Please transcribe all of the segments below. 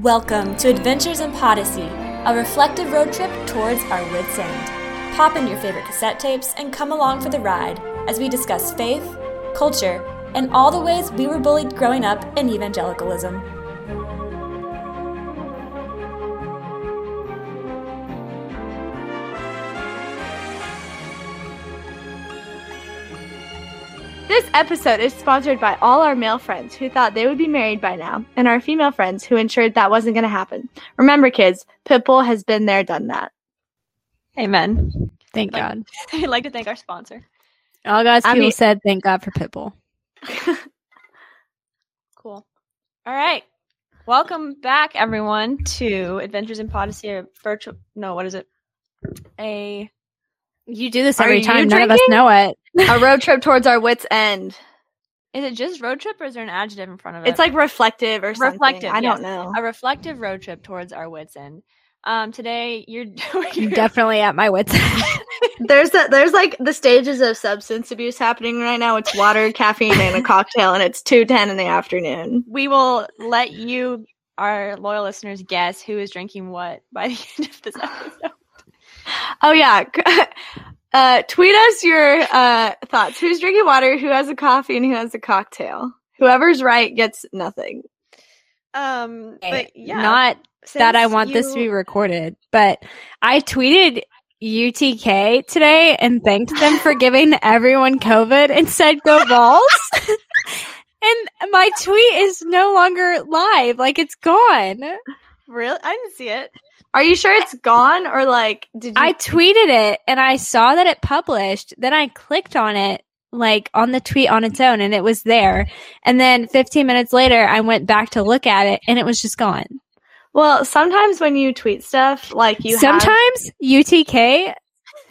Welcome to Adventures in Podyssey, a reflective road trip towards our wits' end. Pop in your favorite cassette tapes and come along for the ride as we discuss faith, culture, and all the ways we were bullied growing up in evangelicalism. Episode is sponsored by all our male friends who thought they would be married by now, and our female friends who ensured that wasn't going to happen. Remember, kids, Pitbull has been there, done that. Amen. Thank Like- God. I'd like to thank our sponsor. All God's I people mean- said thank God for Pitbull. Cool. All right. Welcome back, everyone, to Adventures in Podyssey, a virtual. No, what is it? A You do this every time. None of us know it. A road trip towards our wits' end. is it just road trip or is there an adjective in front of it? It's like reflective or something. Reflective, I yes. don't know. a reflective road trip towards our wits end. Um, today you're doing definitely at my wits' end. There's the, there's like the stages of substance abuse happening right now. It's water, caffeine, and a cocktail, and it's two ten in the afternoon. we will let you, our loyal listeners, guess who is drinking what by the end of this episode. Oh yeah. Uh, tweet us your uh, thoughts. Who's drinking water? Who has a coffee? And who has a cocktail? Whoever's right gets nothing. Um, but yeah, Not that I since want this to be recorded, but I tweeted UTK today and thanked them for giving everyone COVID and said go balls. and my tweet is no longer live. Like it's gone. Really, I didn't see it. Are you sure it's gone or like did you? I tweeted it and I saw that it published. Then I clicked on it like on the tweet on its own and it was there. And then 15 minutes later, I went back to look at it and it was just gone. well, sometimes when you tweet stuff, like you have- Sometimes UTK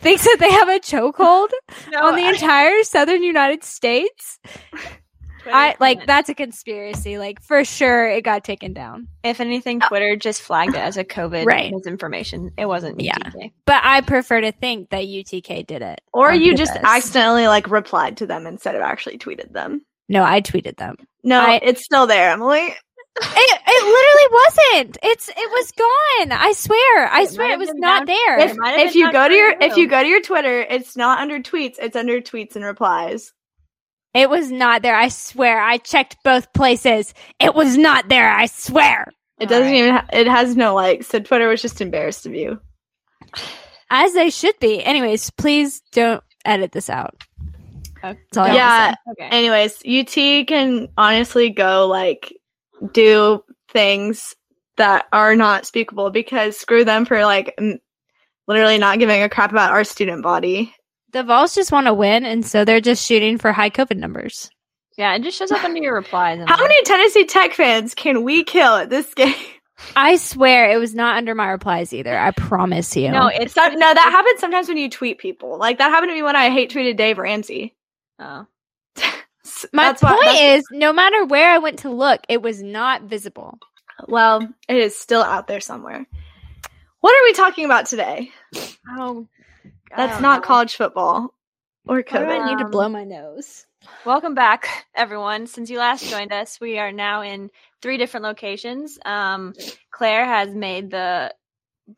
thinks that they have a chokehold No, on the I- entire southern United States. Twitter I like comment. that's a conspiracy. Like for sure it got taken down. If anything, oh. Twitter just flagged it as a COVID Right. misinformation. It wasn't. Yeah. UTK. But I prefer to think that UTK did it. or you just purpose. accidentally like replied to them instead of actually tweeted them. No, I tweeted them. No, I- it's still there, Emily. It, it literally wasn't. It's it was gone. I swear. I It swear it was not down- there. If, It might have if you go to for your if you. you go to your Twitter, it's not under tweets. It's under tweets and replies. It was not there. I swear. I checked both places. It was not there. I swear. It doesn't right. even. Ha- it has no likes. So Twitter was just embarrassed of you. As they should be. Anyways, please don't edit this out. Okay. That's all I Yeah. say. Okay. Anyways, UT can honestly go like do things that are not speakable because screw them for like m- literally not giving a crap about our student body. The Vols just want to win, and so they're just shooting for high COVID numbers. yeah, it just shows up under your replies. How like- many Tennessee Tech fans can we kill at this game? I swear it was not under my replies either. I promise you. No, It's it's not, no, that happens sometimes when you tweet people. Like that happened to me when I hate tweeted Dave Ramsey. Oh. My that's point that's- is, no matter where I went to look, it was not visible. well, it is still out there somewhere. What are we talking about today? Oh, I That's don't know. college football or Why do COVID. I need to Um, blow my nose? Welcome back, everyone. Since you last joined us, we are now in three different locations. Um, Claire has made the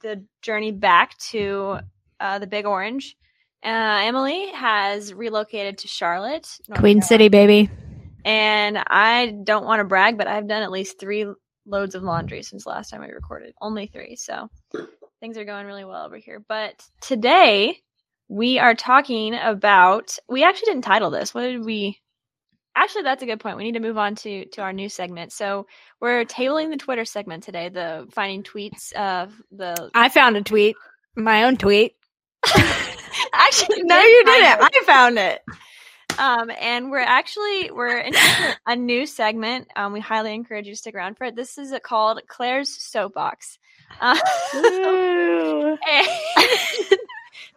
the journey back to uh, the Big Orange. Uh, Emily has relocated to Charlotte, North Queen Carolina. City, baby. and I don't want to brag, but I've done at least three loads of laundry since last time we recorded. Only three, so things are going really well over here. But today we are talking about. We actually didn't title this. What did we? Actually, that's a good point. We need to move on to to our new segment. So we're tabling the Twitter segment today. The finding tweets of the. I found a tweet, my own tweet. Actually, No, you didn't. I found it. Um, and we're actually we're in a new segment. Um, we highly encourage you to stick around for it. This is called Claire's Soapbox. Uh,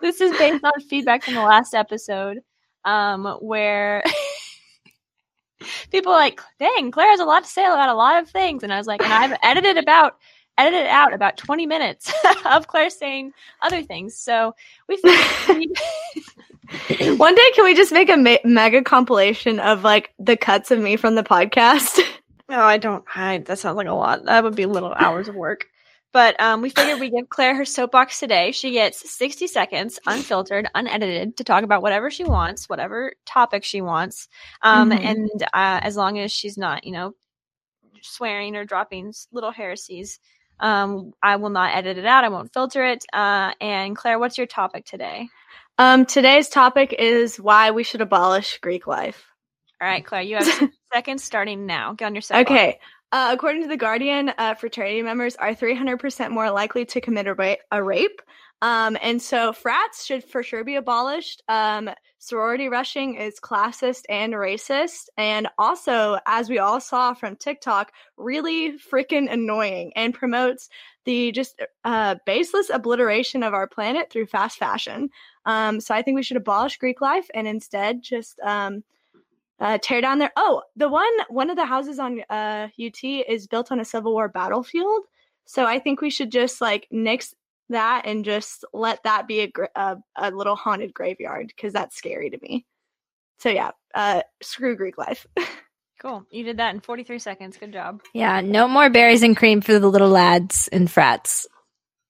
this is based on feedback from the last episode, um, where people are like, "Dang, Claire has a lot to say about a lot of things," and I was like, "And I've edited about." Edited out about 20 minutes of Claire saying other things. So we figured One day, can we just make a me- mega compilation of like the cuts of me from the podcast? No, I don't. I, that sounds like a lot. That would be little hours of work. But um, we figured we give Claire her soapbox today. She gets 60 seconds, unfiltered, unedited, to talk about whatever she wants, whatever topic she wants. Um, Mhm. And uh, as long as she's not, you know, swearing or dropping little heresies, um, I will not edit it out. I won't filter it. Uh, and Claire, what's your topic today? Um, today's topic is why we should abolish Greek life. All right, Claire, you have 60 seconds starting now. Get on your soapbox. Okay. Uh, according to the Guardian, uh, fraternity members are 300% more likely to commit a, ra- a rape. Um, and so frats should for sure be abolished. Um, sorority rushing is classist and racist. And also, as we all saw from TikTok, really freaking annoying and promotes the just uh, baseless obliteration of our planet through fast fashion. Um, so I think we should abolish Greek life and instead just um, uh, tear down their. Oh, the one one of the houses on uh, UT is built on a Civil War battlefield. So I think we should just like nix that and just let that be a a, a little haunted graveyard because that's scary to me. So yeah, uh, screw Greek life. Cool. You did that in 43 seconds. Good job. Yeah, no more berries and cream for the little lads and frats.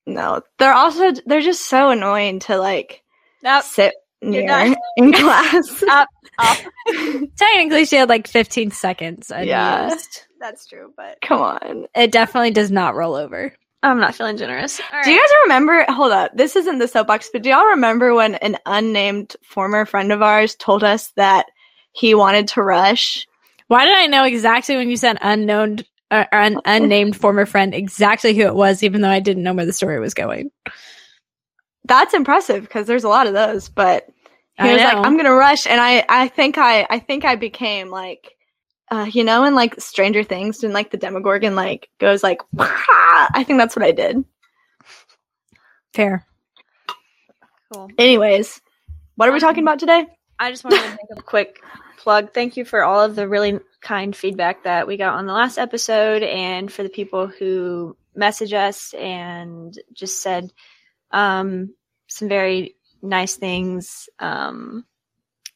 no, they're also they're just so annoying to like Nope. sit near in class. Up, up. Technically, she had like 15 seconds unused. Yeah. that's true, but come on. It definitely does not roll over. I'm not feeling generous. All Do you guys remember? Hold up, this isn't the soapbox, but do y'all remember when an unnamed former friend of ours told us that he wanted to rush? Why did I know exactly when you said unknown or un- unnamed former friend exactly who it was, even though I didn't know where the story was going? That's impressive because there's a lot of those. But he I was like, "I'm gonna rush," and I, I think I, I think I became like, uh, you know, in like Stranger Things, and like the Demogorgon like goes like, I think that's what I did. Fair. Cool. Anyways, what are we talking about today? I just wanted to make a quick plug. Thank you for all of the really kind feedback that we got on the last episode and for the people who message us and just said um, some very nice things um,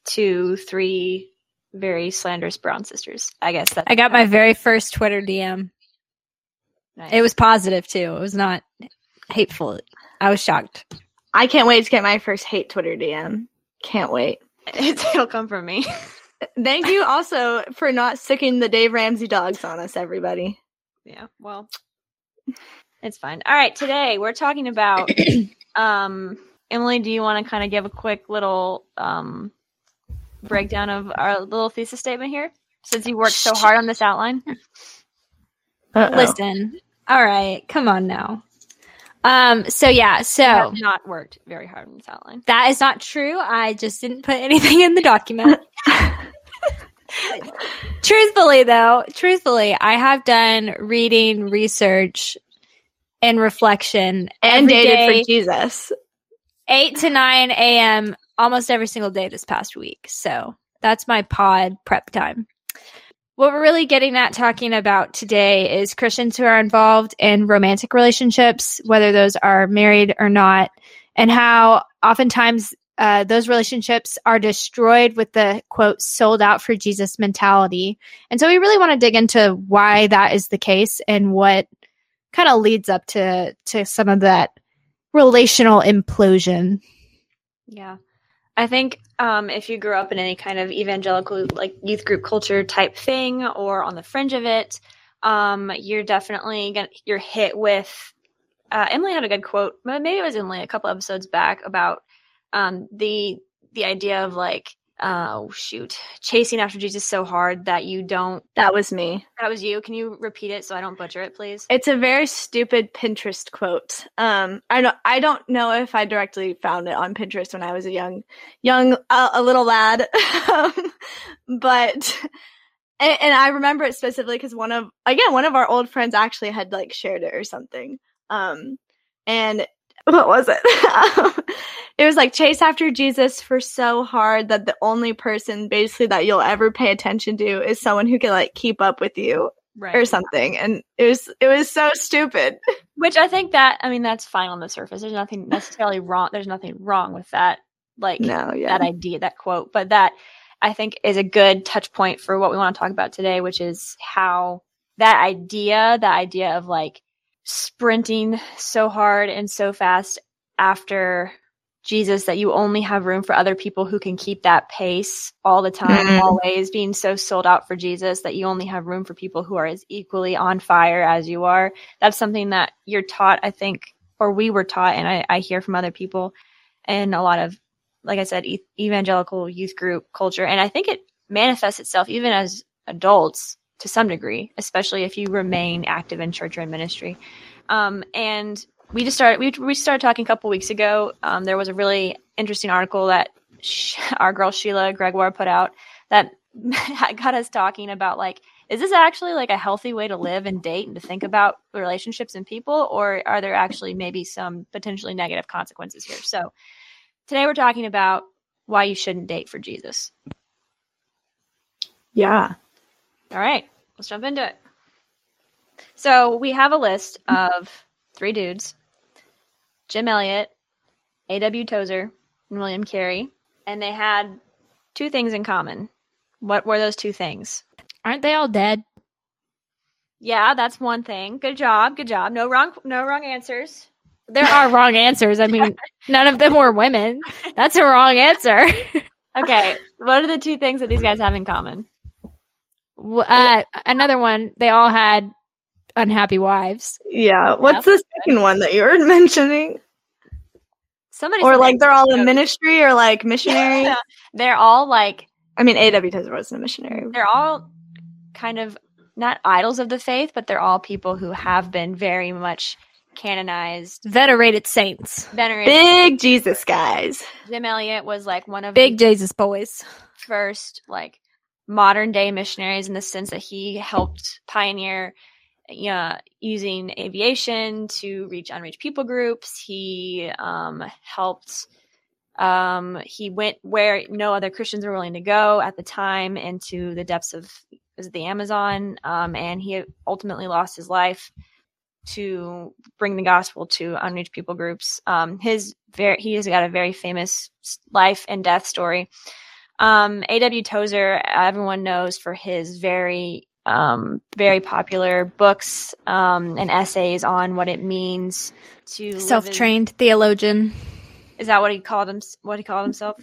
to three very slanderous brown sisters. I guess that I got my very first Twitter DM. nice. It was positive too. It was not hateful. I was shocked. I can't wait to get my first hate Twitter DM. Can't wait. it'll come from me. Thank you also for not sticking the Dave Ramsey dogs on us, everybody. Yeah, well, it's fine. All right, today we're talking about um Emily, do you want to kind of give a quick little um breakdown of our little thesis statement here since you worked so hard on this outline? Uh-oh. Listen. All right. Come on now. Um, so yeah, so not worked very hard on this outline. that is not true. I just didn't put anything in the document. truthfully though, truthfully, I have done reading, research, and reflection and dated day, for Jesus. 8 to 9 a.m. almost every single day this past week. So that's my pod prep time. What we're really getting at talking about today is Christians who are involved in romantic relationships, whether those are married or not, and how oftentimes uh, those relationships are destroyed with the quote sold out for Jesus mentality. And so we really want to dig into why that is the case and what kind of leads up to to some of that relational implosion. Yeah. I think um, if you grew up in any kind of evangelical, like youth group culture type thing, or on the fringe of it, um, you're definitely gonna you're hit with. Uh, Emily had a good quote. Maybe it was Emily a couple episodes back about um, the the idea of like, oh shoot, chasing after Jesus so hard that you don't. That was me. That was you. Can you repeat it so I don't butcher it, please? It's a very stupid Pinterest quote. Um, I don't, I don't know if I directly found it on Pinterest when I was a young, young, uh, a little lad, um, but, and, and I remember it specifically because one of, again, one of our old friends actually had like shared it or something. Um, and what was it? it was like chase after Jesus for so hard that the only person basically that you'll ever pay attention to is someone who can like keep up with you Right. or something and it was it was so stupid Which I think that I mean that's fine on the surface. There's nothing necessarily wrong. There's nothing wrong with that. Like no yeah that idea, that quote, but that I think is a good touch point for what we want to talk about today, which is how that idea, the idea of like sprinting so hard and so fast after Jesus that you only have room for other people who can keep that pace all the time, Mhm. always being so sold out for Jesus that you only have room for people who are as equally on fire as you are. That's something that you're taught, I think, or we were taught, and I, I hear from other people and a lot of, like I said, e- evangelical youth group culture. And I think it manifests itself even as adults to some degree, especially if you remain active in church or in ministry. Um, and we just started we, we started talking a couple weeks ago um, there was a really interesting article that our girl sheila gregoire put out that got us talking about like is this actually like a healthy way to live and date and to think about relationships and people or are there actually maybe some potentially negative consequences here so today we're talking about why you shouldn't date for jesus Yeah. All right let's jump into it so we have a list of three dudes Jim Elliot, A.W. Tozer, and William Carey, and they had two things in common. What were those two things? Aren't they all dead? Yeah, that's one thing. Good job, good job. No wrong, no wrong answers. There are wrong answers. I mean, none of them were women. That's a wrong answer. Okay, what are the two things that these guys have in common? W- uh, another one, they all had unhappy wives. Yeah. What's the second one that you were mentioning? Somebody Or like they're all in ministry or like missionary? they're all like I mean, A.W. Tozer wasn't a missionary. they're all kind of not idols of the faith, but they're all people who have been very much canonized, Venerated saints. venerated. Big Jesus guys. Jim Elliot was like one of Big the Jesus boys. first like modern day missionaries in the sense that he helped pioneer yeah, using aviation to reach unreached people groups. He um, helped. Um, he went where no other Christians were willing to go at the time into the depths of it the Amazon, um, and he ultimately lost his life to bring the gospel to unreached people groups. Um, his very he has got a very famous life and death story. Um, A.W. Tozer, everyone knows for his very um, very popular books um, and essays on what it means to live in- Self-trained theologian. Is that what he called him? What he called himself?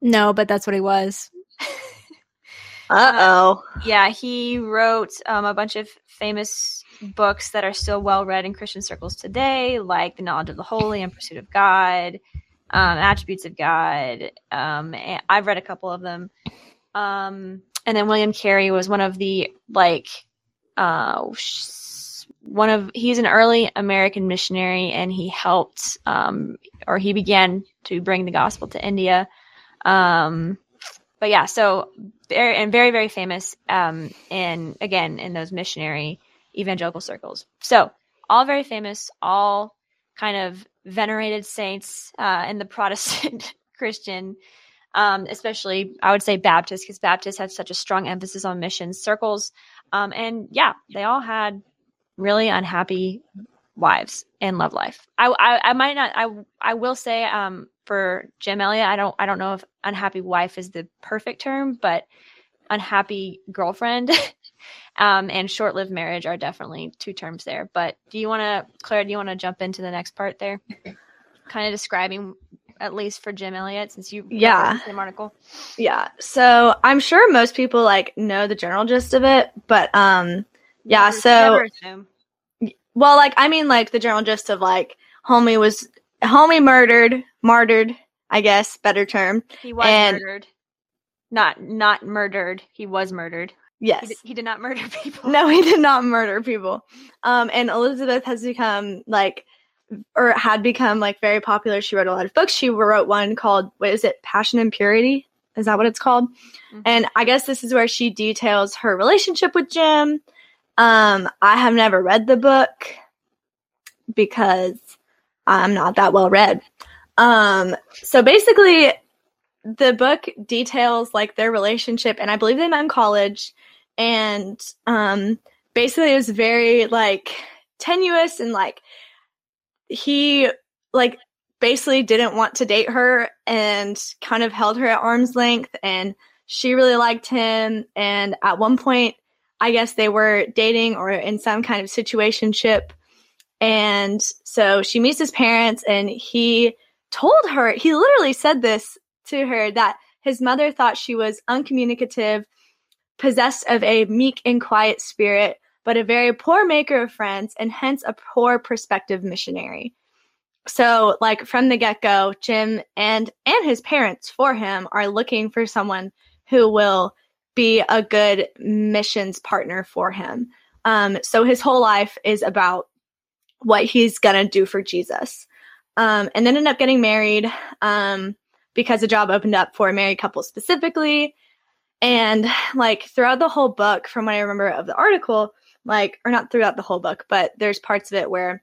No, but that's what he was. Uh oh. Yeah, he wrote um, a bunch of famous books that are still well read in Christian circles today, like The Knowledge of the Holy and Pursuit of God, um, Attributes of God. Um, I've read a couple of them. Um, and then William Carey was one of the like uh, one of he's an early American missionary, and he helped um, or he began to bring the gospel to India. Um, but yeah, so very and very very famous um in again in those missionary evangelical circles so all very famous all kind of venerated saints uh in the protestant christian um especially i would say baptist because baptists have such a strong emphasis on mission circles um and yeah they all had really unhappy wives and love life. I i, I might not i i will say um for Jim Elliot, I don't I don't know if unhappy wife is the perfect term, but unhappy girlfriend um, and short-lived marriage are definitely two terms there. But do you want to, Claire? Do you want to jump into the next part there, kind of describing at least for Jim Elliot, since you Yeah. the article. Yeah. So I'm sure most people like know the general gist of it, but um Yeah, so- well like I mean like the general gist of like homie was homie murdered, martyred, I guess, better term. he was and- murdered, not not murdered. He was murdered. He, Yes. did, he did not murder people. No, he did not murder people. Um, and Elizabeth has become like, or had become like very popular. She wrote a lot of books. She wrote one called, what is it, Passion and Purity? Is that what it's called? Mhm. And I guess this is where she details her relationship with Jim. Um, I have never read the book because I'm not that well read. Um, so basically, the book details like their relationship, and I believe they met in college and um basically it was very like tenuous and like he like basically didn't want to date her and kind of held her at arm's length and she really liked him and at one point I guess they were dating or in some kind of situationship. And so she meets his parents, and he told her, he literally said this to her that his mother thought she was uncommunicative, possessed of a meek and quiet spirit, but a very poor maker of friends, and hence a poor prospective missionary. So, like from the get go, Jim and and his parents for him are looking for someone who will be a good missions partner for him. Um, so his whole life is about what he's gonna do for Jesus. Um, and then end up getting married um, because a job opened up for a married couple specifically. And like throughout the whole book, from what I remember of the article, like, or not throughout the whole book, but there's parts of it where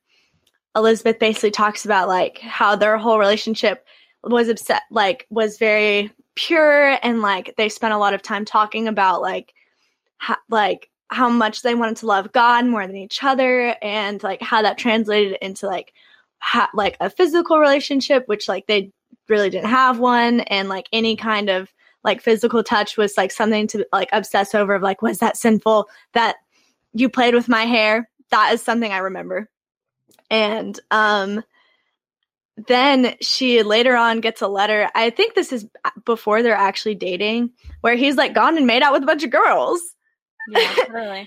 Elizabeth basically talks about like how their whole relationship was upset, like, was very pure and like they spent a lot of time talking about like, ha- like, how much they wanted to love God more than each other and like how that translated into like ha- like a physical relationship which like they really didn't have one. And like any kind of like physical touch was like something to like obsess over of like was that sinful that you played with my hair. That is something i remember. And um then she later on gets a letter. I think this is before they're actually dating where he's like gone and made out with a bunch of girls. Yeah.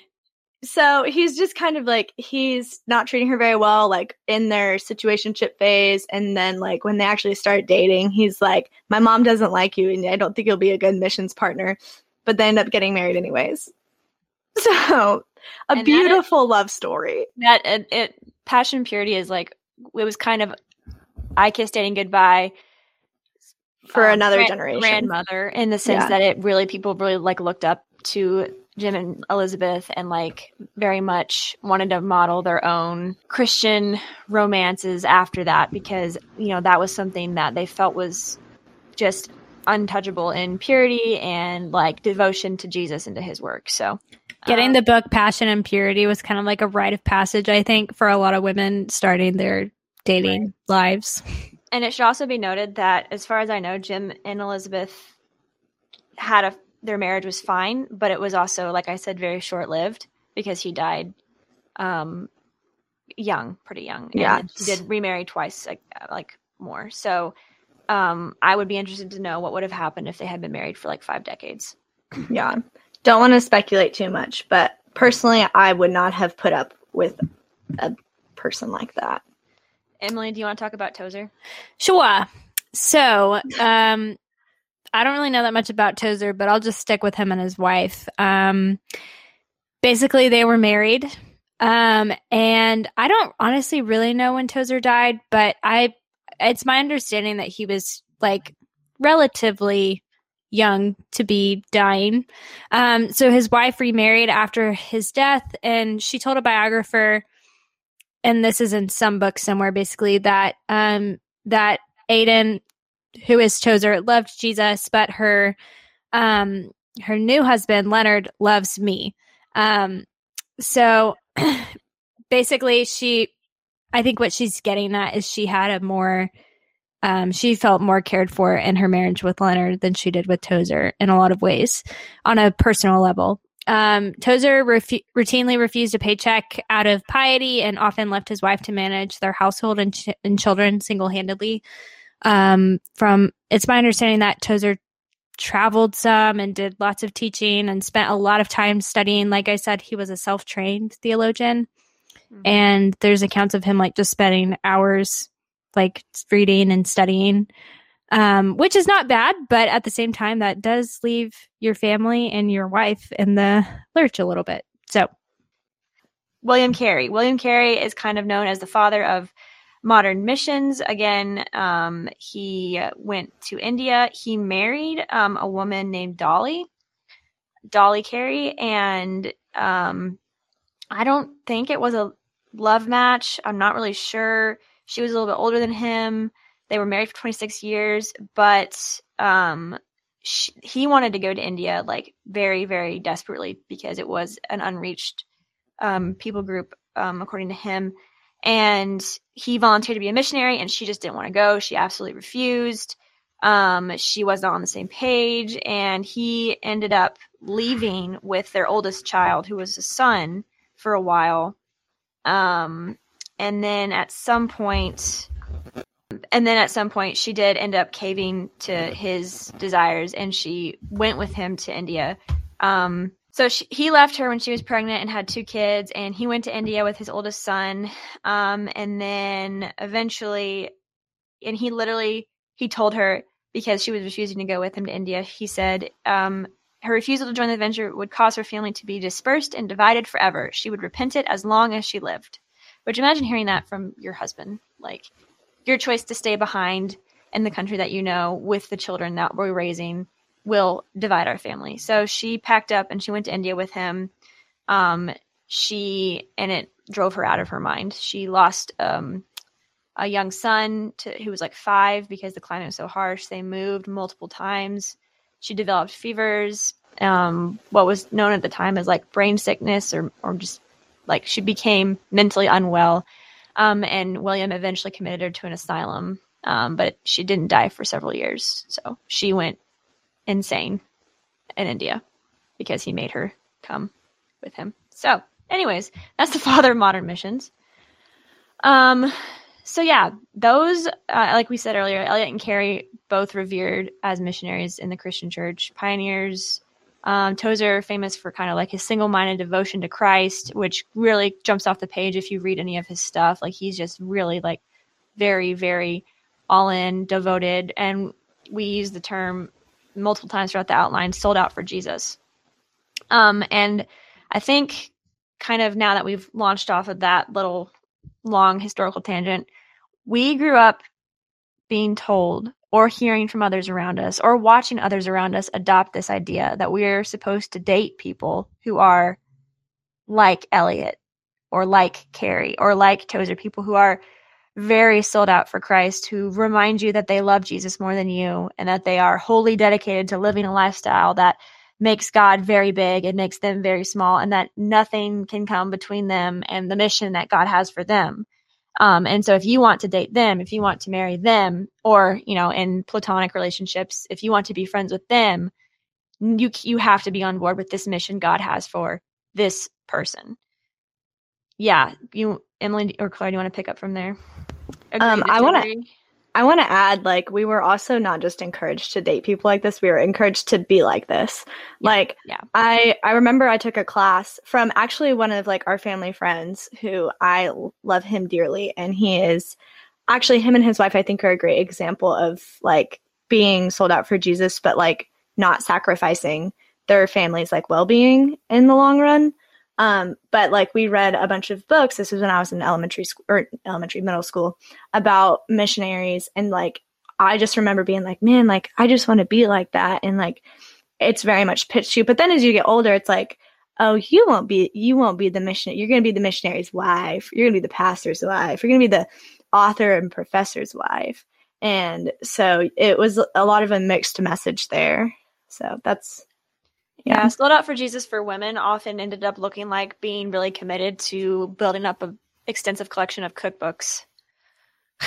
So he's just kind of like he's not treating her very well like in their situationship phase and then like when they actually start dating he's like my mom doesn't like you and i don't think you'll be a good missions partner. But they end up getting married anyways. So a And beautiful love story. That it, it passion and purity is like it was kind of I kissed dating goodbye for um, another grand- generation. grandmother in the sense Yeah. that it really people really like looked up to Jim and Elizabeth and like very much wanted to model their own Christian romances after that because you know that was something that they felt was just untouchable in purity and like devotion to Jesus and to his work. So Getting um, the book Passion and Purity was kind of like a rite of passage, I think, for a lot of women starting their dating lives. And it should also be noted that, as far as I know, Jim and Elizabeth had a their marriage was fine, but it was also, like I said, very short lived because he died um, young, pretty young. Yeah. he did remarry twice, like, like more. So um, I would be interested to know what would have happened if they had been married for like five decades. yeah don't want to speculate too much but personally i would not have put up with a person like that Emily, do you want to talk about Tozer? Sure. So, um, I don't really know that much about Tozer, but I'll just stick with him and his wife. Um, basically, they were married. Um, and I don't honestly really know when Tozer died, but I, it's my understanding that he was like relatively young to be dying. Um, so his wife remarried after his death, and she told a biographer, and this is in some book somewhere, basically that um, that Aiden, who is Tozer, loved Jesus, but her um, her new husband Leonard loves me. Um, so basically, she, I think what she's getting at is she had a more um, she felt more cared for in her marriage with Leonard than she did with Tozer in a lot of ways on a personal level. Um, Tozer refu- routinely refused a paycheck out of piety and often left his wife to manage their household and, ch- and children single handedly. Um, from it's my understanding that Tozer traveled some and did lots of teaching and spent a lot of time studying. Like I said, he was a self trained theologian, and there's accounts of him like just spending hours like reading and studying um, which is not bad but at the same time that does leave your family and your wife in the lurch a little bit so William Carey. William Carey is kind of known as the father of modern missions. Again, um, he went to India. He married um, a woman named Dolly, Dolly Carey, and um, I don't think it was a love match. I'm not really sure. She was a little bit older than him. They were married for 26 years, but um, she, he wanted to go to India like very, very desperately because it was an unreached um, people group, um, according to him. And he volunteered to be a missionary, and she just didn't want to go. She absolutely refused. Um, she wasn't on the same page, and he ended up leaving with their oldest child, who was a son, for a while. Um, and then at some point, and then at some point, she did end up caving to his desires, and she went with him to India. Um, so she, he left her when she was pregnant and had two kids, and he went to India with his oldest son. Um, and then eventually, and he literally he told her because she was refusing to go with him to India. He said um, her refusal to join the venture would cause her family to be dispersed and divided forever. She would repent it as long as she lived. Which imagine hearing that from your husband, like your choice to stay behind in the country that you know with the children that we're raising will divide our family. So she packed up and she went to India with him. Um, she and it drove her out of her mind. She lost um, a young son to, who was like five because the climate was so harsh. They moved multiple times. She developed fevers, um, what was known at the time as like brain sickness, or or just like she became mentally unwell. Um, and William eventually committed her to an asylum, um, but she didn't die for several years. So she went insane in India because he made her come with him. So, anyways, that's the father of modern missions. Um, so yeah, those, uh, like we said earlier, Elliot and Carey both revered as missionaries in the Christian church, pioneers. Um, Tozer famous for kind of like his single-minded devotion to Christ, which really jumps off the page if you read any of his stuff. Like he's just really like very, very all in, devoted, and we use the term multiple times throughout the outline, sold out for Jesus. Um, and I think kind of now that we've launched off of that little long historical tangent, we grew up being told or hearing from others around us or watching others around us adopt this idea that we're supposed to date people who are like Elliot or like Carey or like Tozer, people who are very sold out for Christ, who remind you that they love Jesus more than you and that they are wholly dedicated to living a lifestyle that makes God very big and makes them very small, and that nothing can come between them and the mission that God has for them. Um, and so if you want to date them, if you want to marry them, or, you know, in platonic relationships, if you want to be friends with them, you, you have to be on board with this mission God has for this person. Yeah. You, Emily or Claire, do you want to pick up from there? Agree, um, I want to, I want to add, like, we were also not just encouraged to date people like this. We were encouraged to be like this. Yeah. Like, yeah. I, I remember I took a class from actually one of like our family friends who I love him dearly. And he is actually him and his wife, I think are a great example of like being sold out for Jesus, but like not sacrificing their family's like well-being in the long run. Um, but like we read a bunch of books. This was when I was in elementary school or elementary middle school about missionaries, and like I just remember being like, man, like I just want to be like that, and like it's very much pitched you. But then as you get older, it's like, oh, you won't be, you won't be the mission. You're going to be the missionary's wife. You're going to be the pastor's wife. You're going to be the author and professor's wife. And so it was a lot of a mixed message there. So that's yeah. yeah, sold out for Jesus for women often ended up looking like being really committed to building up an extensive collection of cookbooks.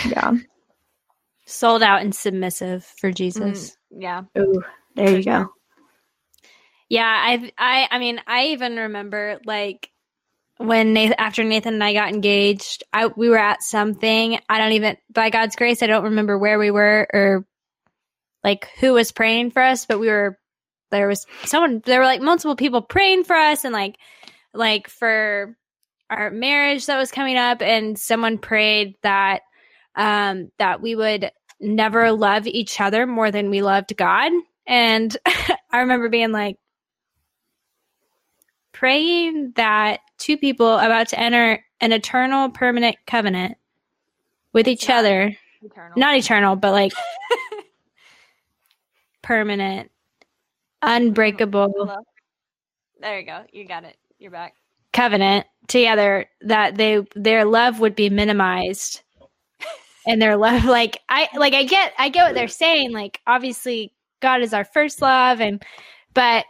Yeah. sold out and submissive for Jesus. Mm, yeah. Ooh, there you go. Yeah, I I I mean, I even remember like when Nathan, after Nathan and I got engaged, I we were at something. I don't even by God's grace, I don't remember where we were or like who was praying for us, but we were there was someone there were like multiple people praying for us and like like for our marriage that was coming up and someone prayed that um that we would never love each other more than we loved God and I remember being like praying that two people about to enter an eternal permanent covenant with each other eternal. not eternal but like permanent unbreakable. There you go. You got it. You're back. Covenant together that they their love would be minimized. and their love like I like I get I get what they're saying like obviously God is our first love and but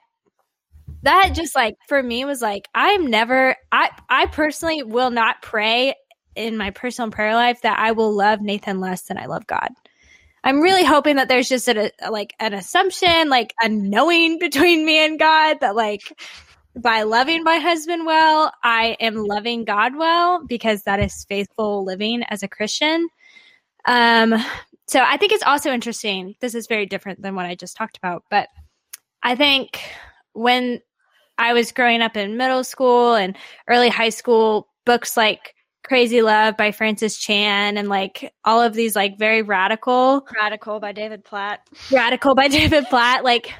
that just like for me was like I'm never I I personally will not pray in my personal prayer life that I will love Nathan less than I love God. I'm really hoping that there's just a, a like an assumption, like a knowing between me and God that like by loving my husband well, I am loving God well because that is faithful living as a Christian. Um, so I think it's also interesting. This is very different than what I just talked about, but I think when I was growing up in middle school and early high school, books like Crazy Love by Francis Chan and like all of these like very radical Radical by David Platt. Radical by David Platt, like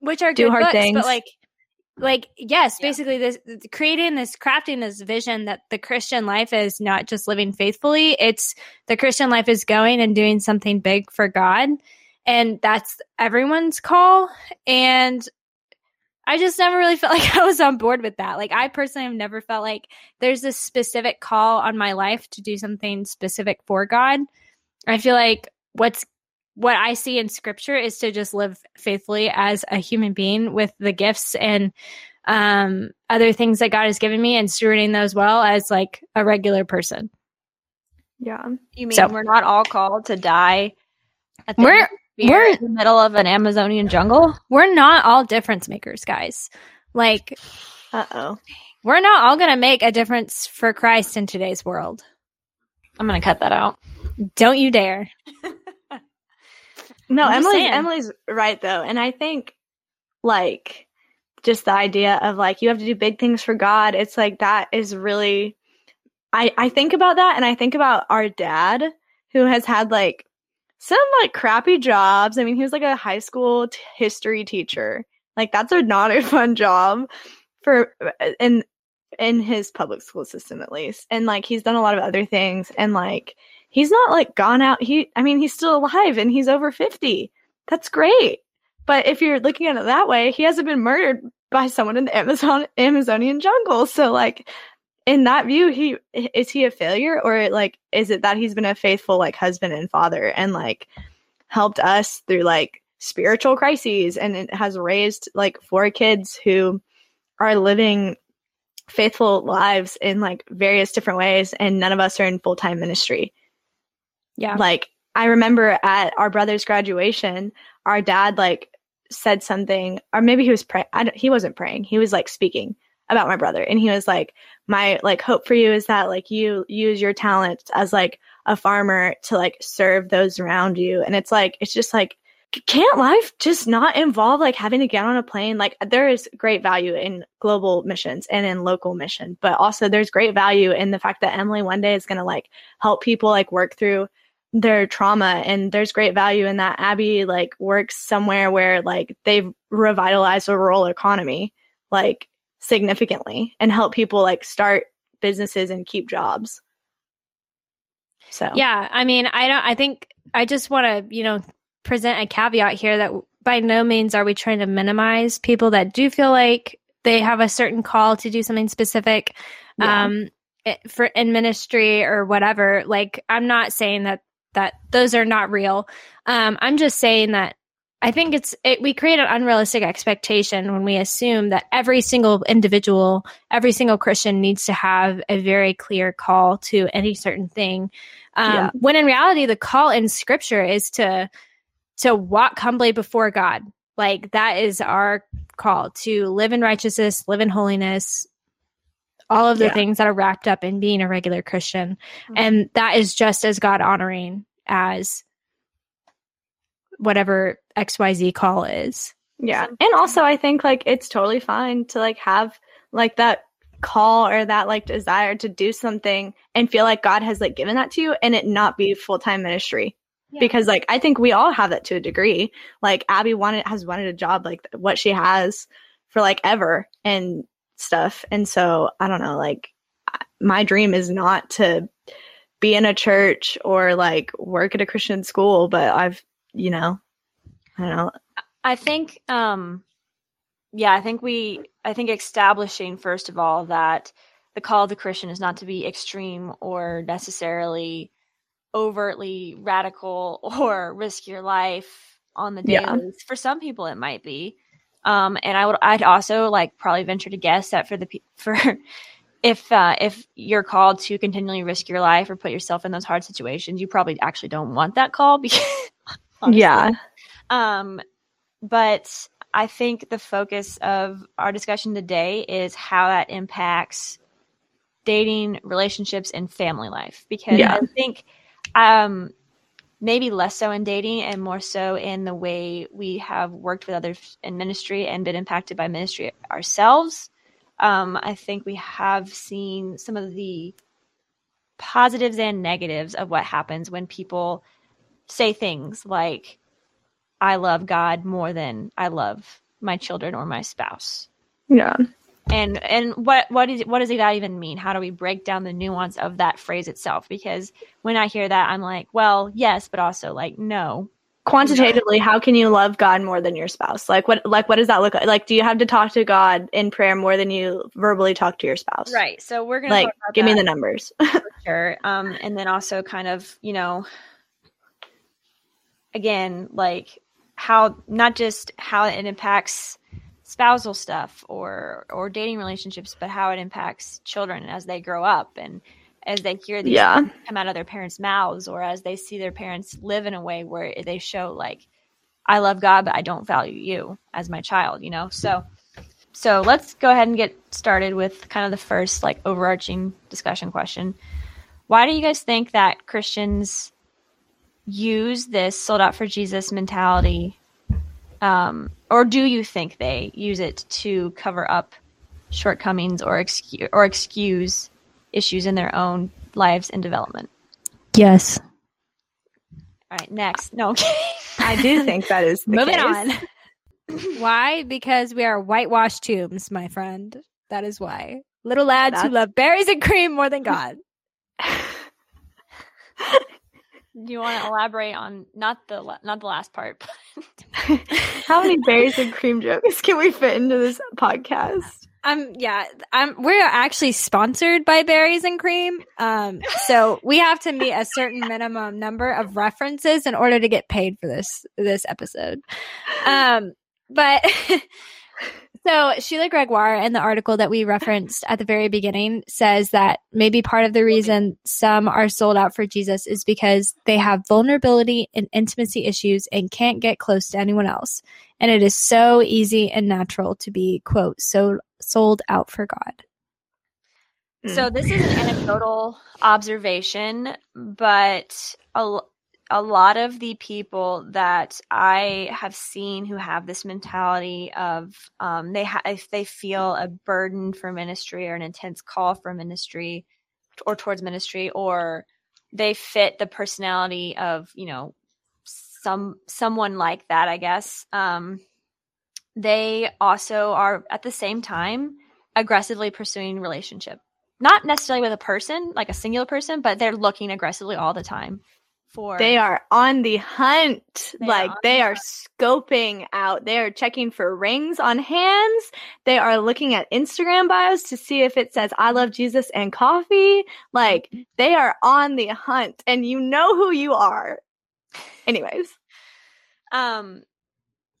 which are Do good hard books, things. but like like yes, Yeah. basically this creating this crafting this vision that the Christian life is not just living faithfully, it's the Christian life is going and doing something big for God. And that's everyone's call. And I just never really felt like I was on board with that. Like I personally have never felt like there's this specific call on my life to do something specific for God. I feel like what's what I see in scripture is to just live faithfully as a human being with the gifts and um other things that God has given me and stewarding those well as like a regular person. Yeah. You mean So- we're not all called to die at the, We're- we're, we're- in the middle of an Amazonian jungle? We're not all difference makers, guys. Like Uh oh. we're not all going to make a difference for Christ in today's world. I'm gonna cut that out. Don't you dare. No, I'm Emily's saying. Emily's right though, and I think like just the idea of like you have to do big things for God. It's like that is really. I I think about that, and I think about our dad who has had like some like crappy jobs. I mean, he was like a high school t- history teacher. Like that's a not a fun job for uh, in in his public school system at least. And like he's done a lot of other things and like he's not like gone out he I mean he's still alive and he's over 50. That's great. But if you're looking at it that way, he hasn't been murdered by someone in the Amazon Amazonian jungle. So like in that view, he is he a failure? Or like is it that he's been a faithful like husband and father and like helped us through like spiritual crises and it has raised like four kids who are living faithful lives in like various different ways and none of us are in full-time ministry? Yeah. like i remember at our brother's graduation our dad like said something or maybe he was praying he wasn't praying he was like speaking about my brother. And he was like my like hope for you is that like you use your talent as like a farmer to like serve those around you. And it's like it's just like can't life just not involve like having to get on a plane? Like there is great value in global missions and in local mission but also there's great value in the fact that emily one day is going to like help people like work through their trauma. And there's great value in that abby like works somewhere where like they've revitalized a rural economy. Like significantly and help people like start businesses and keep jobs so Yeah, I mean, I don't. I think I just want to, you know, present a caveat here that by no means are we trying to minimize people that do feel like they have a certain call to do something specific, Yeah. um, it- for in ministry or whatever. Like, I'm not saying that that those are not real. Um, I'm just saying that I think it's it, we create an unrealistic expectation when we assume that every single individual, every single Christian needs to have a very clear call to any certain thing. Um, Yeah. When in reality, the call in Scripture is to to walk humbly before God. Like that is our call to live in righteousness, live in holiness, all of the Yeah. things that are wrapped up in being a regular Christian. Mhm. And that is just as God honoring as whatever XYZ call is. Yeah. And also I think like it's totally fine to like have like that call or that like desire to do something and feel like God has like given that to you and it not be full-time ministry. Yeah. Because like I think we all have that to a degree. Like Abby wanted has wanted a job like what she has for like ever and stuff. And so I don't know like my dream is not to be in a church or like work at a Christian school, but I've, you know, I don't know. I think, um, yeah, I think we, I think establishing first of all that the call of the Christian is not to be extreme or necessarily overtly radical or risk your life on the Yeah. For some people, it might be. Um, and I would, I'd also like probably venture to guess that for the pe- for if uh, if you're called to continually risk your life or put yourself in those hard situations, you probably actually don't want that call because honestly. Yeah. Um, but I think the focus of our discussion today is how that impacts dating, relationships, and family life. Because Yeah. I think um, maybe less so in dating and more so in the way we have worked with others in ministry and been impacted by ministry ourselves. Um, I think we have seen some of the positives and negatives of what happens when people say things like, I love God more than I love my children or my spouse. Yeah. And and what what is what does that even mean? How do we break down the nuance of that phrase itself? Because when I hear that, I'm like, well, yes, but also like, no. Quantitatively, how can you love God more than your spouse? Like what like what does that look like? Like do you have to talk to God in prayer more than you verbally talk to your spouse? Right. So we're gonna Like give me the numbers. sure. Um, and then also kind of, you know, again, like how not just how it impacts spousal stuff or or dating relationships, but how it impacts children as they grow up and as they hear these Yeah. come out of their parents' mouths or as they see their parents live in a way where they show like I love God but I don't value you as my child, you know? So so let's go ahead and get started with kind of the first like overarching discussion question. Why do you guys think that Christians use this sold out for Jesus mentality? Um, or do you think they use it to cover up shortcomings or excuse or excuse issues in their own lives and development? Yes. All right, next. No, I'm. I do think that is the Moving case. on. why? Because we are whitewashed tombs, my friend. That is why. Little lads who love berries and cream more than God. Do you want to elaborate on not the not the last part? How many berries and cream jokes can we fit into this podcast? Um, yeah, um, we're actually sponsored by Berries and Cream. Um, so we have to meet a certain minimum number of references in order to get paid for this this episode. Um, but so Sheila Gregoire in the article that we referenced at the very beginning says that maybe part of the reason some are sold out for Jesus is because they have vulnerability and intimacy issues and can't get close to anyone else. And it is so easy and natural to be, quote, so sold out for God. So this is an anecdotal observation, but a, a lot of the people that I have seen who have this mentality of um, they ha- if they feel a burden for ministry or an intense call for ministry or towards ministry or they fit the personality of you know some someone like that I guess um, they also are at the same time aggressively pursuing relationship. Not necessarily with a person, like a singular person, but they're looking aggressively all the time for They are on the hunt. They like on they the are scoping out. They are checking for rings on hands. They are looking at Instagram bios to see if it says I love Jesus and coffee. Like they are on the hunt and you know who you are. Anyways. um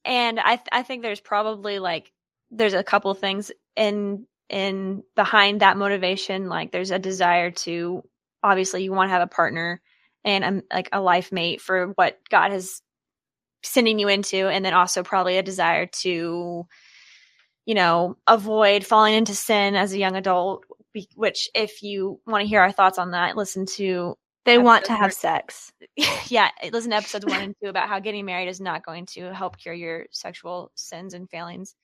and I th- I think there's probably like there's a couple things in in behind that motivation like there's a desire to obviously you want to have a partner and um, like a life mate for what God has sending you into and then also probably a desire to you know avoid falling into sin as a young adult which if you want to hear our thoughts on that listen to They want to have sex. yeah, listen to episodes one and two about how getting married is not going to help cure your sexual sins and failings.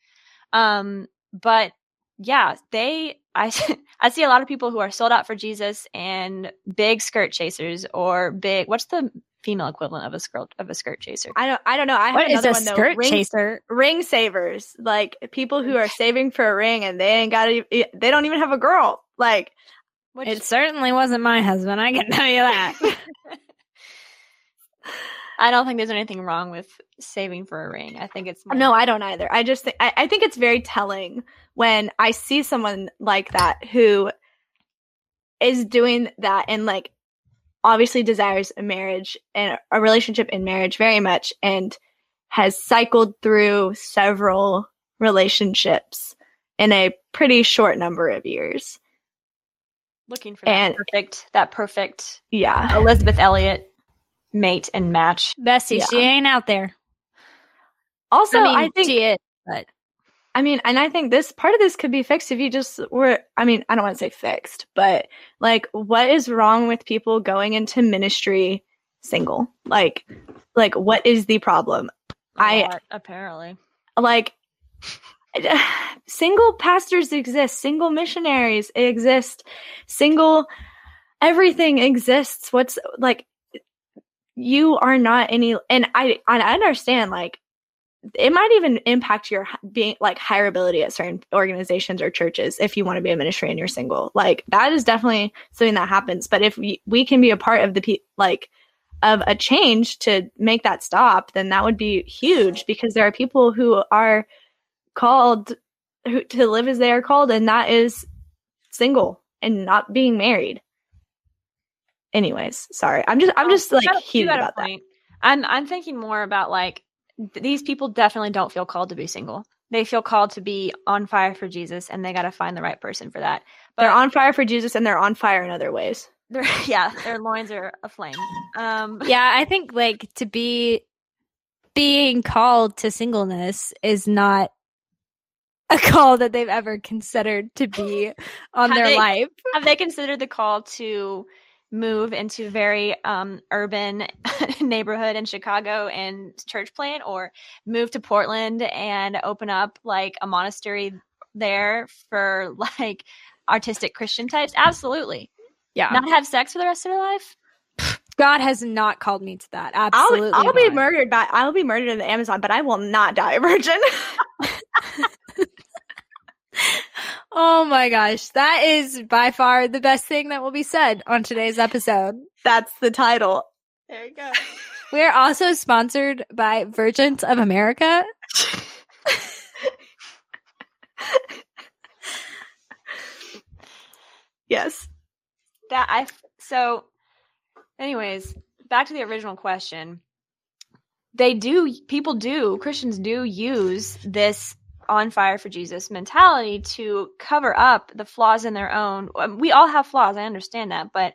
Um, but yeah, they I I see a lot of people who are sold out for Jesus and big skirt chasers or big what's the female equivalent of a skirt of a skirt chaser? I don't I don't know. I have What is another a one though. skirt Ring, chaser? ring savers. Like people who are saving for a ring and they ain't got e- they don't even have a girl. Like Which It certainly wasn't my husband. I can tell you that. I don't think there's anything wrong with saving for a ring. I think it's more, No, I don't either. I just think I, I think it's very telling when I see someone like that who is doing that and like obviously desires a marriage and a relationship in marriage very much and has cycled through several relationships in a pretty short number of years. looking for that and- perfect that perfect Yeah. Elizabeth Elliot mate and match. Bessie, she ain't out there. Also, I mean, I think she is, but I mean, and I think this part of this could be fixed if you just were, I mean, I don't want to say fixed, but like, what is wrong with people going into ministry single? Like, like, what is the problem? A I- lot, apparently. Like, single pastors exist, single missionaries exist, single everything exists. What's like, you are not any, and I, I understand, like, it might even impact your being like hireability at certain organizations or churches if you want to be a ministry and you're single. Like that is definitely something that happens. But if we, we can be a part of the pe- like of a change to make that stop, then that would be huge because there are people who are called who, to live as they are called, and that is single and not being married. Anyways, sorry. I'm just I'm just like got a- you heated about that. point. I'm thinking more about like these people definitely don't feel called to be single. They feel called to be on fire for Jesus, and they got to find the right person for that. But they're on fire for Jesus and they're on fire in other ways. They're, yeah, their loins are aflame. Um, yeah, I think like to be being called to singleness is not a call that they've ever considered to be on their they- life. have they considered the call to move into a very um, urban neighborhood in Chicago and church plant, or move to Portland and open up like a monastery there for like artistic Christian types? Absolutely. Yeah. Not have sex for the rest of their life? God has not called me to that. I'll, Absolutely. I'll be murdered by I'll be murdered in the Amazon, but I will not die a virgin. Oh my gosh. That is by far the best thing that will be said on today's episode. That's the title. There you go. We are also sponsored by Virgins of America. Yes. That I so anyways, back to the original question. They do people do Christians do use this on fire for Jesus mentality to cover up the flaws in their own um, we all have flaws, I understand that, but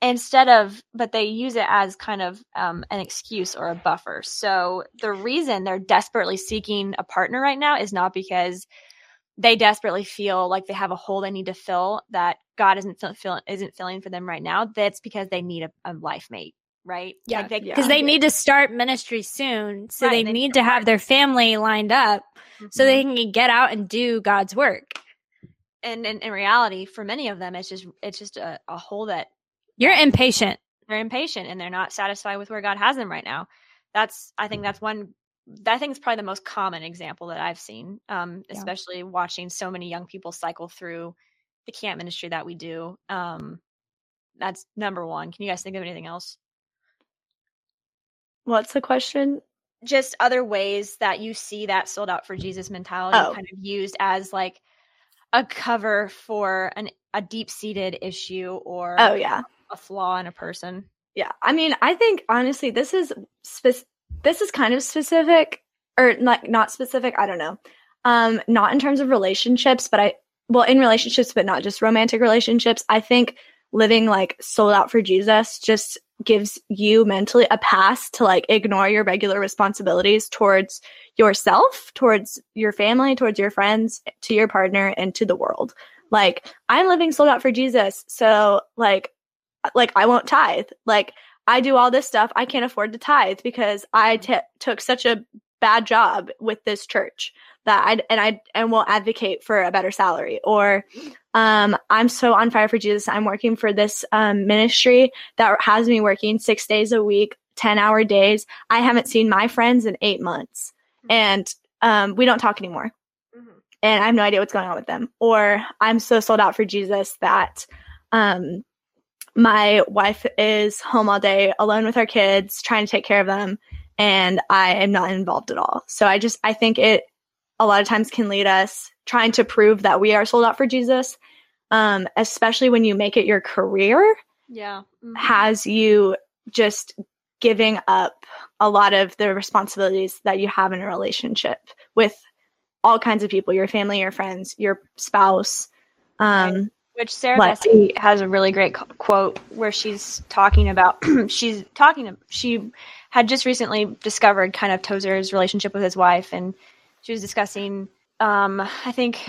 instead of but they use it as kind of um, an excuse or a buffer. So the reason they're desperately seeking a partner right now is not because they desperately feel like they have a hole they need to fill that God isn't fill, fill, isn't filling for them right now. That's because they need a, a life mate, right? Yeah, Like they, yeah. Because they need to start ministry soon. So Right, they they need need to to have their family lined up so Mhm. they can get out and do God's work. and, and in reality, for many of them, it's just it's just a, a hole that You're impatient. they're impatient and they're not satisfied with where God has them right now. That's I think that's one I think it's probably the most common example that I've seen, um, Yeah. especially watching so many young people cycle through the camp ministry that we do. Um, that's number one. Can you guys think of anything else? What's the question? Just other ways that you see that sold out for Jesus mentality Oh. kind of used as like a cover for an a deep seated issue or Oh yeah. a flaw in a person. Yeah. I mean, I think honestly this is spec- this is kind of specific or like not specific, I don't know. Um not in terms of relationships, but I well, in relationships but not just romantic relationships. I think living like sold out for Jesus just gives you mentally a pass to like ignore your regular responsibilities towards yourself, towards your family, towards your friends, to your partner and to the world. Like I'm living sold out for Jesus. So like uh, like I won't tithe. Like I do all this stuff. I can't afford to tithe because I t- took such a bad job with this church that I and I and will advocate for a better salary. Or um, I'm so on fire for Jesus. I'm working for this um, ministry that has me working six days a week, ten hour days. I haven't seen my friends in eight months, and um, we don't talk anymore and I have no idea what's going on with them. Or I'm so sold out for Jesus that um, my wife is home all day alone with our kids, trying to take care of them, and I am not involved at all. So I just I think it a lot of times can lead us trying to prove that we are sold out for Jesus, um, especially when you make it your career Yeah. Mhm. has you just giving up a lot of the responsibilities that you have in a relationship with all kinds of people your family your friends your spouse um Which Sarah Like- Bessey has a really great qu- quote where she's talking about she's talking she had just recently discovered kind of Tozer's relationship with his wife and she was discussing um I think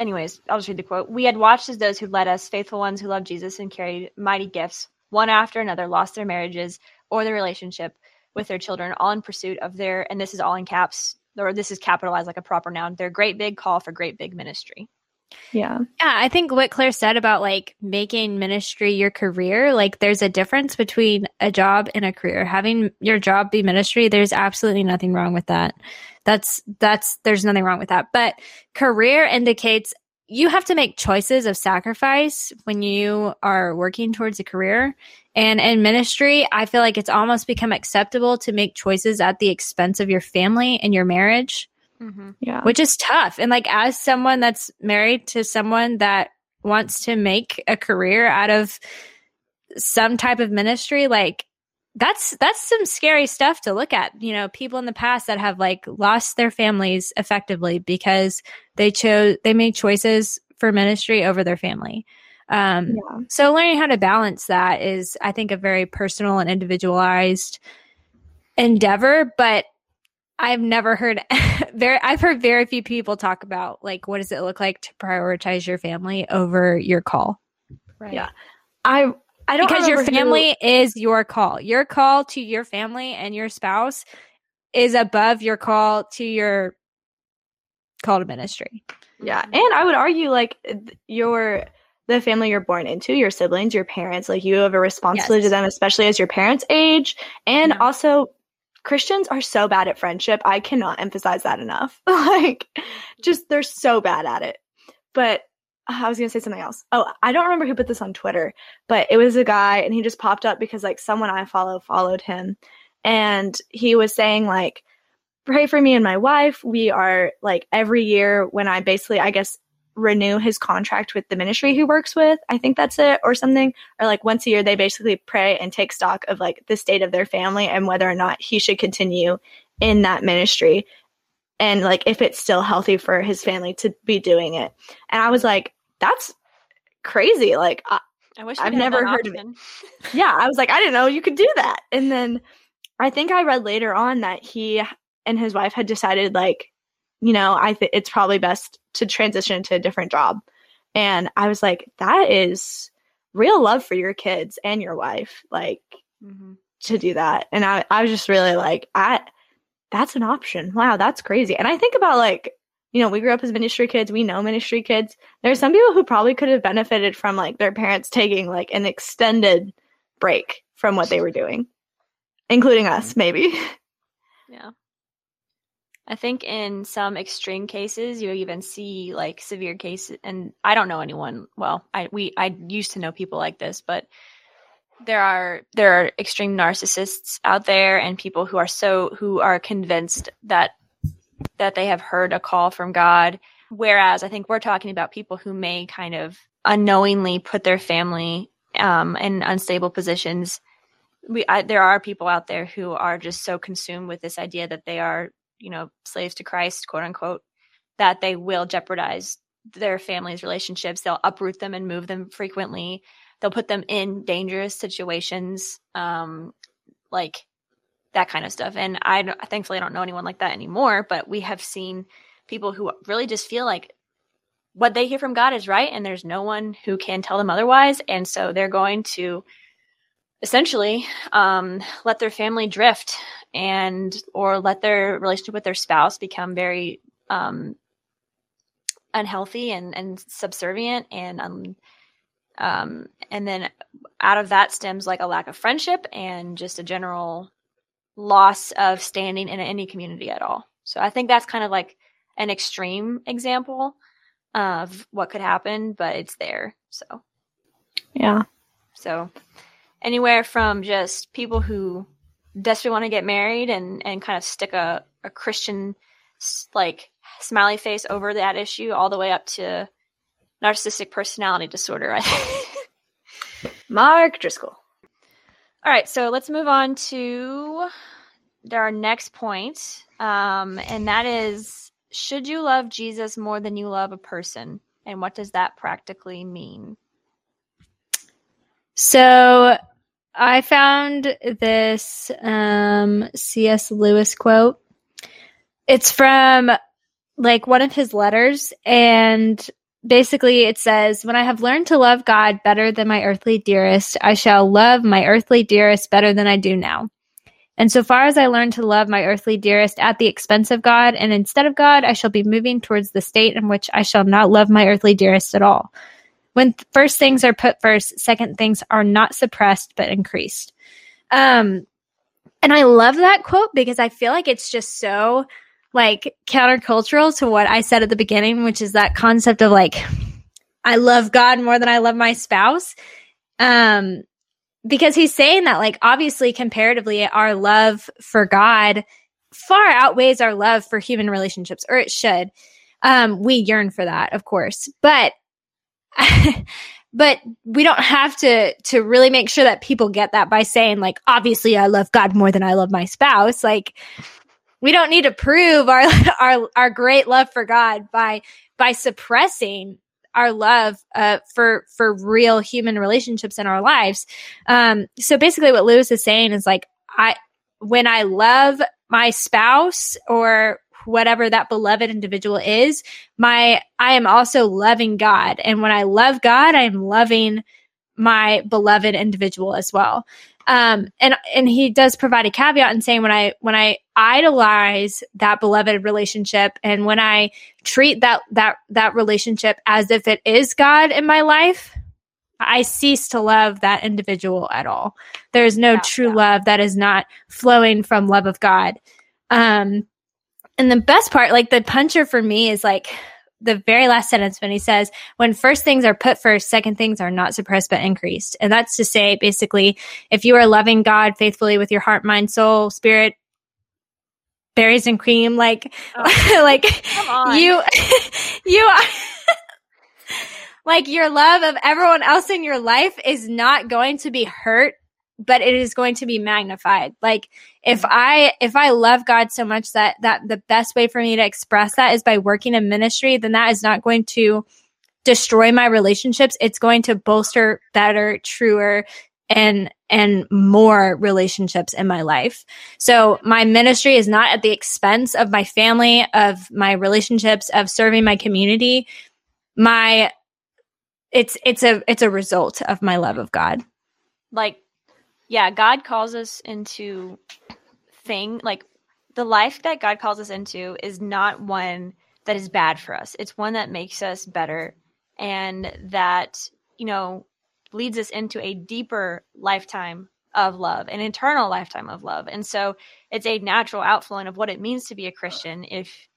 anyways, I'll just read the quote. We had watched as those who led us, faithful ones who loved Jesus and carried mighty gifts, one after another lost their marriages or their relationship with their children, all in pursuit of their and this is all in caps or this is capitalized like a proper noun, their great big call for great big ministry. Yeah. Yeah, I think what Claire said about like making ministry your career, like there's a difference between a job and a career. Having your job be ministry, there's absolutely nothing wrong with that. That's that's there's nothing wrong with that. But career indicates you have to make choices of sacrifice when you are working towards a career. And in ministry, I feel like it's almost become acceptable to make choices at the expense of your family and your marriage Mm-hmm. Yeah. which is tough. And like as someone that's married to someone that wants to make a career out of some type of ministry, like that's that's some scary stuff to look at. You know, people in the past that have like lost their families effectively because they chose they made choices for ministry over their family. Um yeah. so learning how to balance that is, I think, a very personal and individualized endeavor. But I've never heard very. I've heard very few people talk about like what does it look like to prioritize your family over your call Right. Yeah. I I don't because your family is your call. Your call to your family and your spouse is above your call to your call to ministry. Yeah, and I would argue like th- your the family you're born into, your siblings, your parents, like you have a responsibility to them, especially as your parents age. And Yeah. also, Christians are so bad at friendship. I cannot emphasize that enough. like, just they're so bad at it. But uh, I was gonna say something else. Oh, I don't remember who put this on Twitter, but it was a guy, and he just popped up because like someone I follow followed him, and he was saying like pray for me and my wife. We are like every year when I basically, I guess, renew his contract with the ministry he works with. I think that's it or something. Or like once a year, they basically pray and take stock of like the state of their family and whether or not he should continue in that ministry. And like if it's still healthy for his family to be doing it. And I was like, that's crazy. Like, I, I wish I've never heard of it. yeah, I was like, I didn't know you could do that. And then I think I read later on that he and his wife had decided, like, you know, I think it's probably best to transition to a different job. And I was like, that is real love for your kids and your wife, like, Mhm. to do that. And I, I was just really like, I, that's an option. Wow, that's crazy. And I think about like, you know, we grew up as ministry kids. We know ministry kids. There's some people who probably could have benefited from like their parents taking like an extended break from what they were doing, including us, maybe. Yeah. I think in some extreme cases, you even see like severe cases, and I don't know anyone. Well, I we I used to know people like this, but there are there are extreme narcissists out there, and people who are so who are convinced that that they have heard a call from God. Whereas I think we're talking about people who may kind of unknowingly put their family um, in unstable positions we I, there are people out there who are just so consumed with this idea that they are you know slaves to christ quote unquote that they will jeopardize their family's relationships. They'll uproot them and move them frequently. They'll put them in dangerous situations um like that kind of stuff. And i thankfully i don't know anyone like that anymore but we have seen people who really just feel like what they hear from god is right and there's no one who can tell them otherwise. And so they're going to essentially um, let their family drift and or let their relationship with their spouse become very um, unhealthy and, and subservient and um, um, and then out of that stems like a lack of friendship and just a general loss of standing in any community at all so i think that's kind of like an extreme example of what could happen but it's there so Yeah. so anywhere from just people who desperately want to get married and and kind of stick a a Christian like smiley face over that issue, all the way up to narcissistic personality disorder. Mark Driscoll. All right, so let's move on to our next point, um, and that is: Should you love Jesus more than you love a person? and what does that practically mean? So I found this um, C.S. Lewis quote. It's from like one of his letters, and basically it says, When I have learned to love God better than my earthly dearest, I shall love my earthly dearest better than I do now. And so far as I learn to love my earthly dearest at the expense of God and instead of God, I shall be moving towards the state in which I shall not love my earthly dearest at all. When first things are put first, second things are not suppressed but increased. Um, and I love that quote because I feel like it's just so like countercultural to what I said at the beginning, which is that concept of like, I love God more than I love my spouse. Um, because he's saying that like obviously comparatively our love for God far outweighs our love for human relationships, or it should. Um, we yearn for that, of course, but but we don't have to to really make sure that people get that by saying like obviously I love God more than I love my spouse. Like we don't need to prove our our our great love for God by by suppressing our love uh, for for real human relationships in our lives. Um, so basically, what Lewis is saying is like I when I love my spouse or whatever that beloved individual is, my I am also loving God. And when I love God, I am loving my beloved individual as well. Um, and and he does provide a caveat in saying when I when I idolize that beloved relationship and when I treat that that that relationship as if it is God in my life, I cease to love that individual at all. There is no yeah, true yeah. love that is not flowing from love of God. Um, and the best part, like the puncher for me is like the very last sentence when he says, when first things are put first, second things are not suppressed but increased. And that's to say, basically, if you are loving God faithfully with your heart, mind, soul, spirit, berries and cream, like, oh, like you, you are. like your love of everyone else in your life is not going to be hurt but it is going to be magnified. Like if I if I love God so much that that the best way for me to express that is by working in ministry, then that is not going to destroy my relationships. It's going to bolster better, truer and and more relationships in my life. So my ministry is not at the expense of my family, of my relationships, of serving my community. My it's it's a it's a result of my love of God. Like yeah, God calls us into thing like the life that God calls us into is not one that is bad for us. It's one that makes us better and that, you know, leads us into a deeper lifetime of love, an eternal lifetime of love. And so it's a natural outflowing of what it means to be a Christian if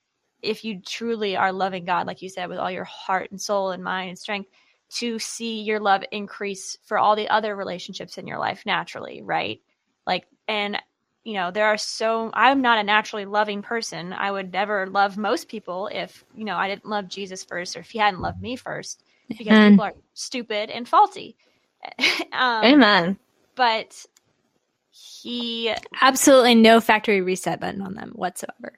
if you truly are loving God, like you said, with all your heart and soul and mind and strength, to see your love increase for all the other relationships in your life naturally, right? Like, and you know, there are so I'm not a naturally loving person. I would never love most people if, you know, I didn't love Jesus first or if he hadn't loved me first because Amen. people are stupid and faulty. um, Amen. But he absolutely no factory reset button on them whatsoever.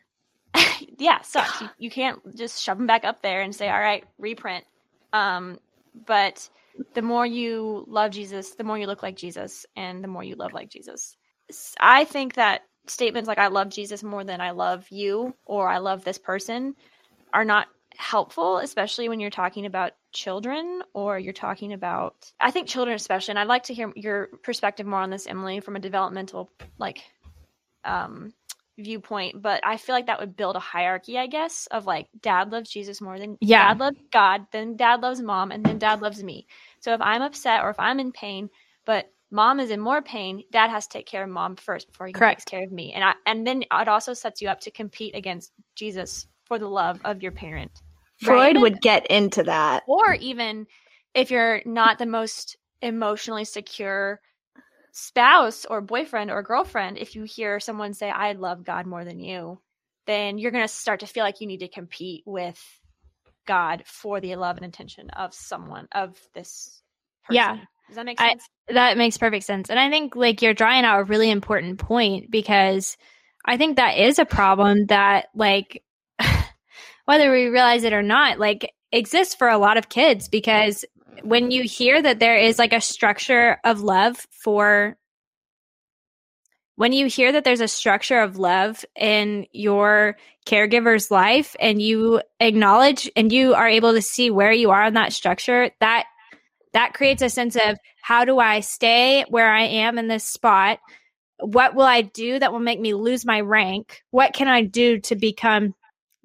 yeah, sucks. You, you can't just shove them back up there and say, "All right, reprint." Um, but the more you love Jesus, the more you look like Jesus, and the more you love like Jesus. I think that statements like I love Jesus more than I love you or I love this person are not helpful, especially when you're talking about children or you're talking about I think children especially and I'd like to hear your perspective more on this Emily from a developmental like um viewpoint, but I feel like that would build a hierarchy, I guess, of like dad loves Jesus more than yeah. dad loves God, then dad loves mom, and then dad loves me. So if I'm upset or if I'm in pain, but mom is in more pain, dad has to take care of mom first before he takes care of me. And I and then it also sets you up to compete against Jesus for the love of your parent. Freud right? would get into that. Or even if you're not the most emotionally secure spouse or boyfriend or girlfriend, if you hear someone say, I love God more than you, then you're going to start to feel like you need to compete with God for the love and attention of someone, of this person. Yeah. Does that make sense? I, that makes perfect sense. And I think like you're drawing out a really important point because I think that is a problem that like whether we realize it or not, like exists for a lot of kids because when you hear that there is like a structure of love for when you hear that there's a structure of love in your caregiver's life and you acknowledge and you are able to see where you are in that structure that that creates a sense of how do i stay where i am in this spot? What will i do that will make me lose my rank? What can i do to become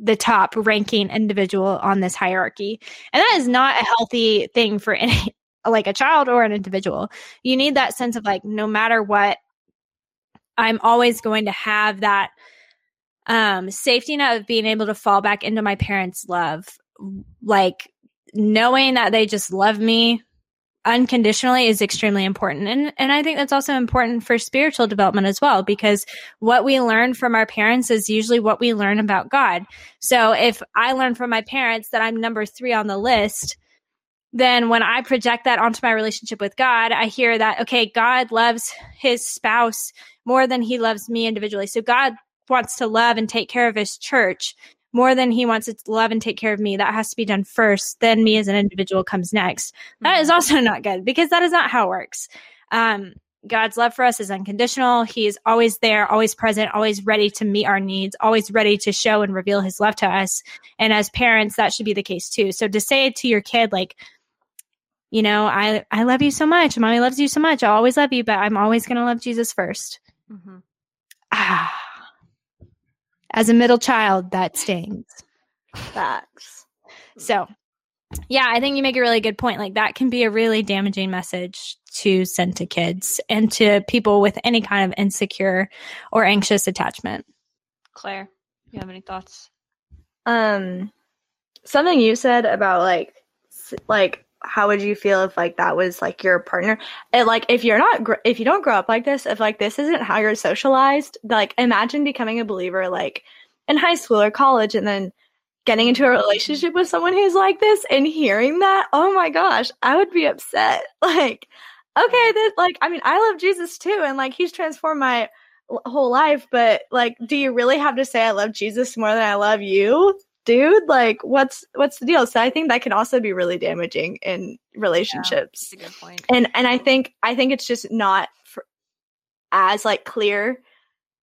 the top ranking individual on this hierarchy. And that is not a healthy thing for any like a child or an individual. You need that sense of like no matter what i'm always going to have that um safety net of being able to fall back into my parents love. Like knowing that they just love me unconditionally is extremely important and and I think that's also important for spiritual development as well because what we learn from our parents is usually what we learn about God. So if I learn from my parents that I'm number 3 on the list, then when I project that onto my relationship with God, I hear that okay, God loves his spouse more than he loves me individually. So God wants to love and take care of his church more than he wants to love and take care of me. That has to be done first. Then me as an individual comes next. That is Mhm. also not good because that is not how it works. Um, God's love for us is unconditional. He is always there, always present, always ready to meet our needs, always ready to show and reveal his love to us. And as parents, that should be the case too. So to say to your kid, like, you know, I, I love you so much. Mommy loves you so much. I always love you, but I'm always going to love Jesus first. Mhm. Ah. As a middle child, that stings. Facts. So, yeah, I think you make a really good point. Like, that can be a really damaging message to send to kids and to people with any kind of insecure or anxious attachment. Claire, you have any thoughts? Um, something you said about like, like, how would you feel if like that was like your partner? And like, if you're not, gr- if you don't grow up like this, if like this isn't how you're socialized, like, imagine becoming a believer like in high school or college, and then getting into a relationship with someone who's like this and hearing that. Oh my gosh, I would be upset. Like, okay, that like, I mean, I love Jesus too, and like, he's transformed my whole life, but like, do you really have to say I love Jesus more than I love you? Dude, like what's what's the deal? So I think that can also be really damaging in relationships. That's a good point. And and I think I think it's just not for, as like clear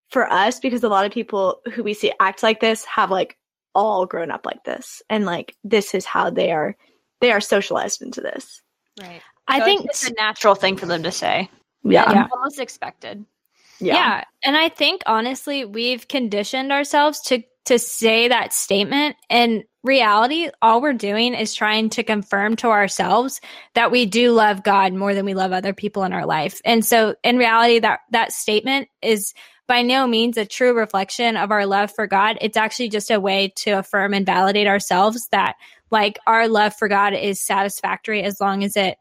for us because a lot of people who we see act like this have like all grown up like this and like this is how they are they are socialized into this. Right. I So think it's a natural thing for them to say. Yeah. Yeah. Almost expected. yeah. Yeah. And I think honestly, we've conditioned ourselves to to say that statement. In reality, all we're doing is trying to confirm to ourselves that we do love God more than we love other people in our life. And so in reality, that that statement is by no means a true reflection of our love for God. It's actually just a way to affirm and validate ourselves that like our love for God is satisfactory as long as it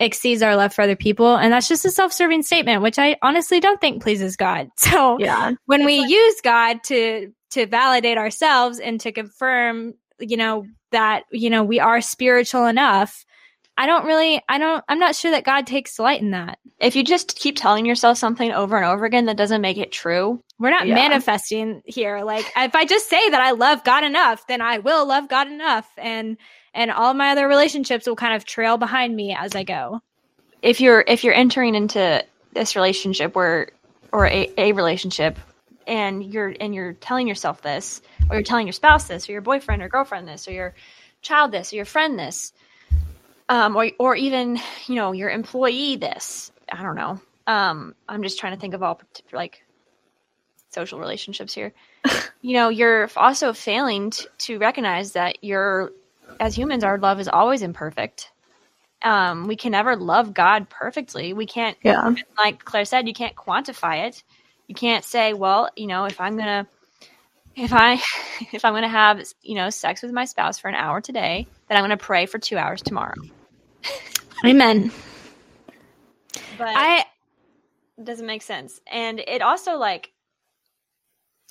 exceeds our love for other people. And that's just a self serving statement, which I honestly don't think pleases God. So Yeah. when we use God to to validate ourselves and to confirm, you know, that, you know, we are spiritual enough, I don't really I don't I'm not sure that God takes delight in that. If you just keep telling yourself something over and over again that doesn't make it true, We're not Yeah. manifesting here. Like if I just say that I love God enough, then I will love God enough and and all my other relationships will kind of trail behind me as I go. if you're if you're entering into this relationship where or a, a relationship and you're and you're telling yourself this or you're telling your spouse this or your boyfriend or girlfriend this or your child this or your friend this um or or even you know your employee this i don't know um i'm just trying to think of all like social relationships here you know you're also failing t- to recognize that you're as humans our love is always imperfect um, we can never love God perfectly. We can't, Yeah. like Claire said, you can't quantify it. You can't say, well, you know, if I'm gonna, if I, if I'm gonna have, you know, sex with my spouse for an hour today, then I'm gonna pray for two hours tomorrow. Amen. But I it doesn't make sense, and it also like,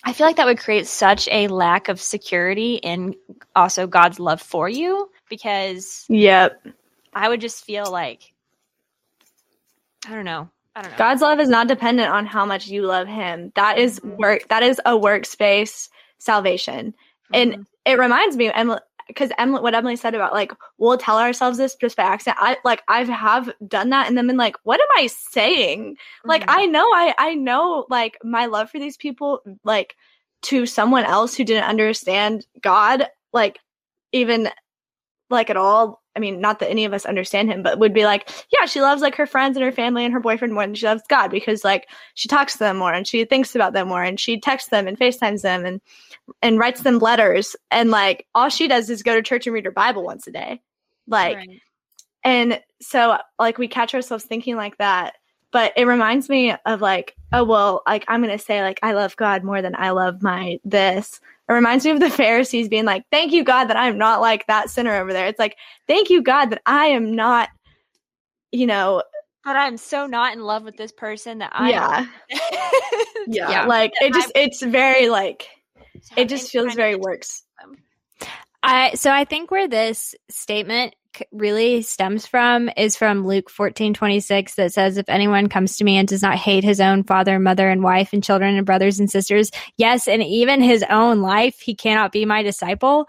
I feel like that would create such a lack of security in also God's love for you because Yep. I would just feel like, I don't know, I don't know. God's love is not dependent on how much you love him. That is work that is a workspace salvation. Mhm. And it reminds me Emily, because Emily, what Emily said about like we'll tell ourselves this just by accident. I like I've have done that and then been like, what am I saying? Like Mhm. I know I I know like my love for these people like to someone else who didn't understand God like even like at all. I mean, not that any of us understand him, but would be like, yeah, she loves like her friends and her family and her boyfriend more than she loves God because like she talks to them more and she thinks about them more and she texts them and FaceTimes them and and writes them letters and like all she does is go to church and read her Bible once a day. Like Right. and so like we catch ourselves thinking like that. But it reminds me of like, oh well, like I'm gonna say like I love God more than I love my this. It reminds me of the Pharisees being like, Thank you, God, that I'm not like that sinner over there. It's like, thank you, God, that I am not, you know, but I'm so not in love with this person that I yeah, yeah. Yeah. Like it just it's very like it just feels very works. I so I think where this statement c- really stems from is from Luke 14, 26 that says, If anyone comes to me and does not hate his own father, and mother, and wife, and children, and brothers and sisters, yes, and even his own life, he cannot be my disciple.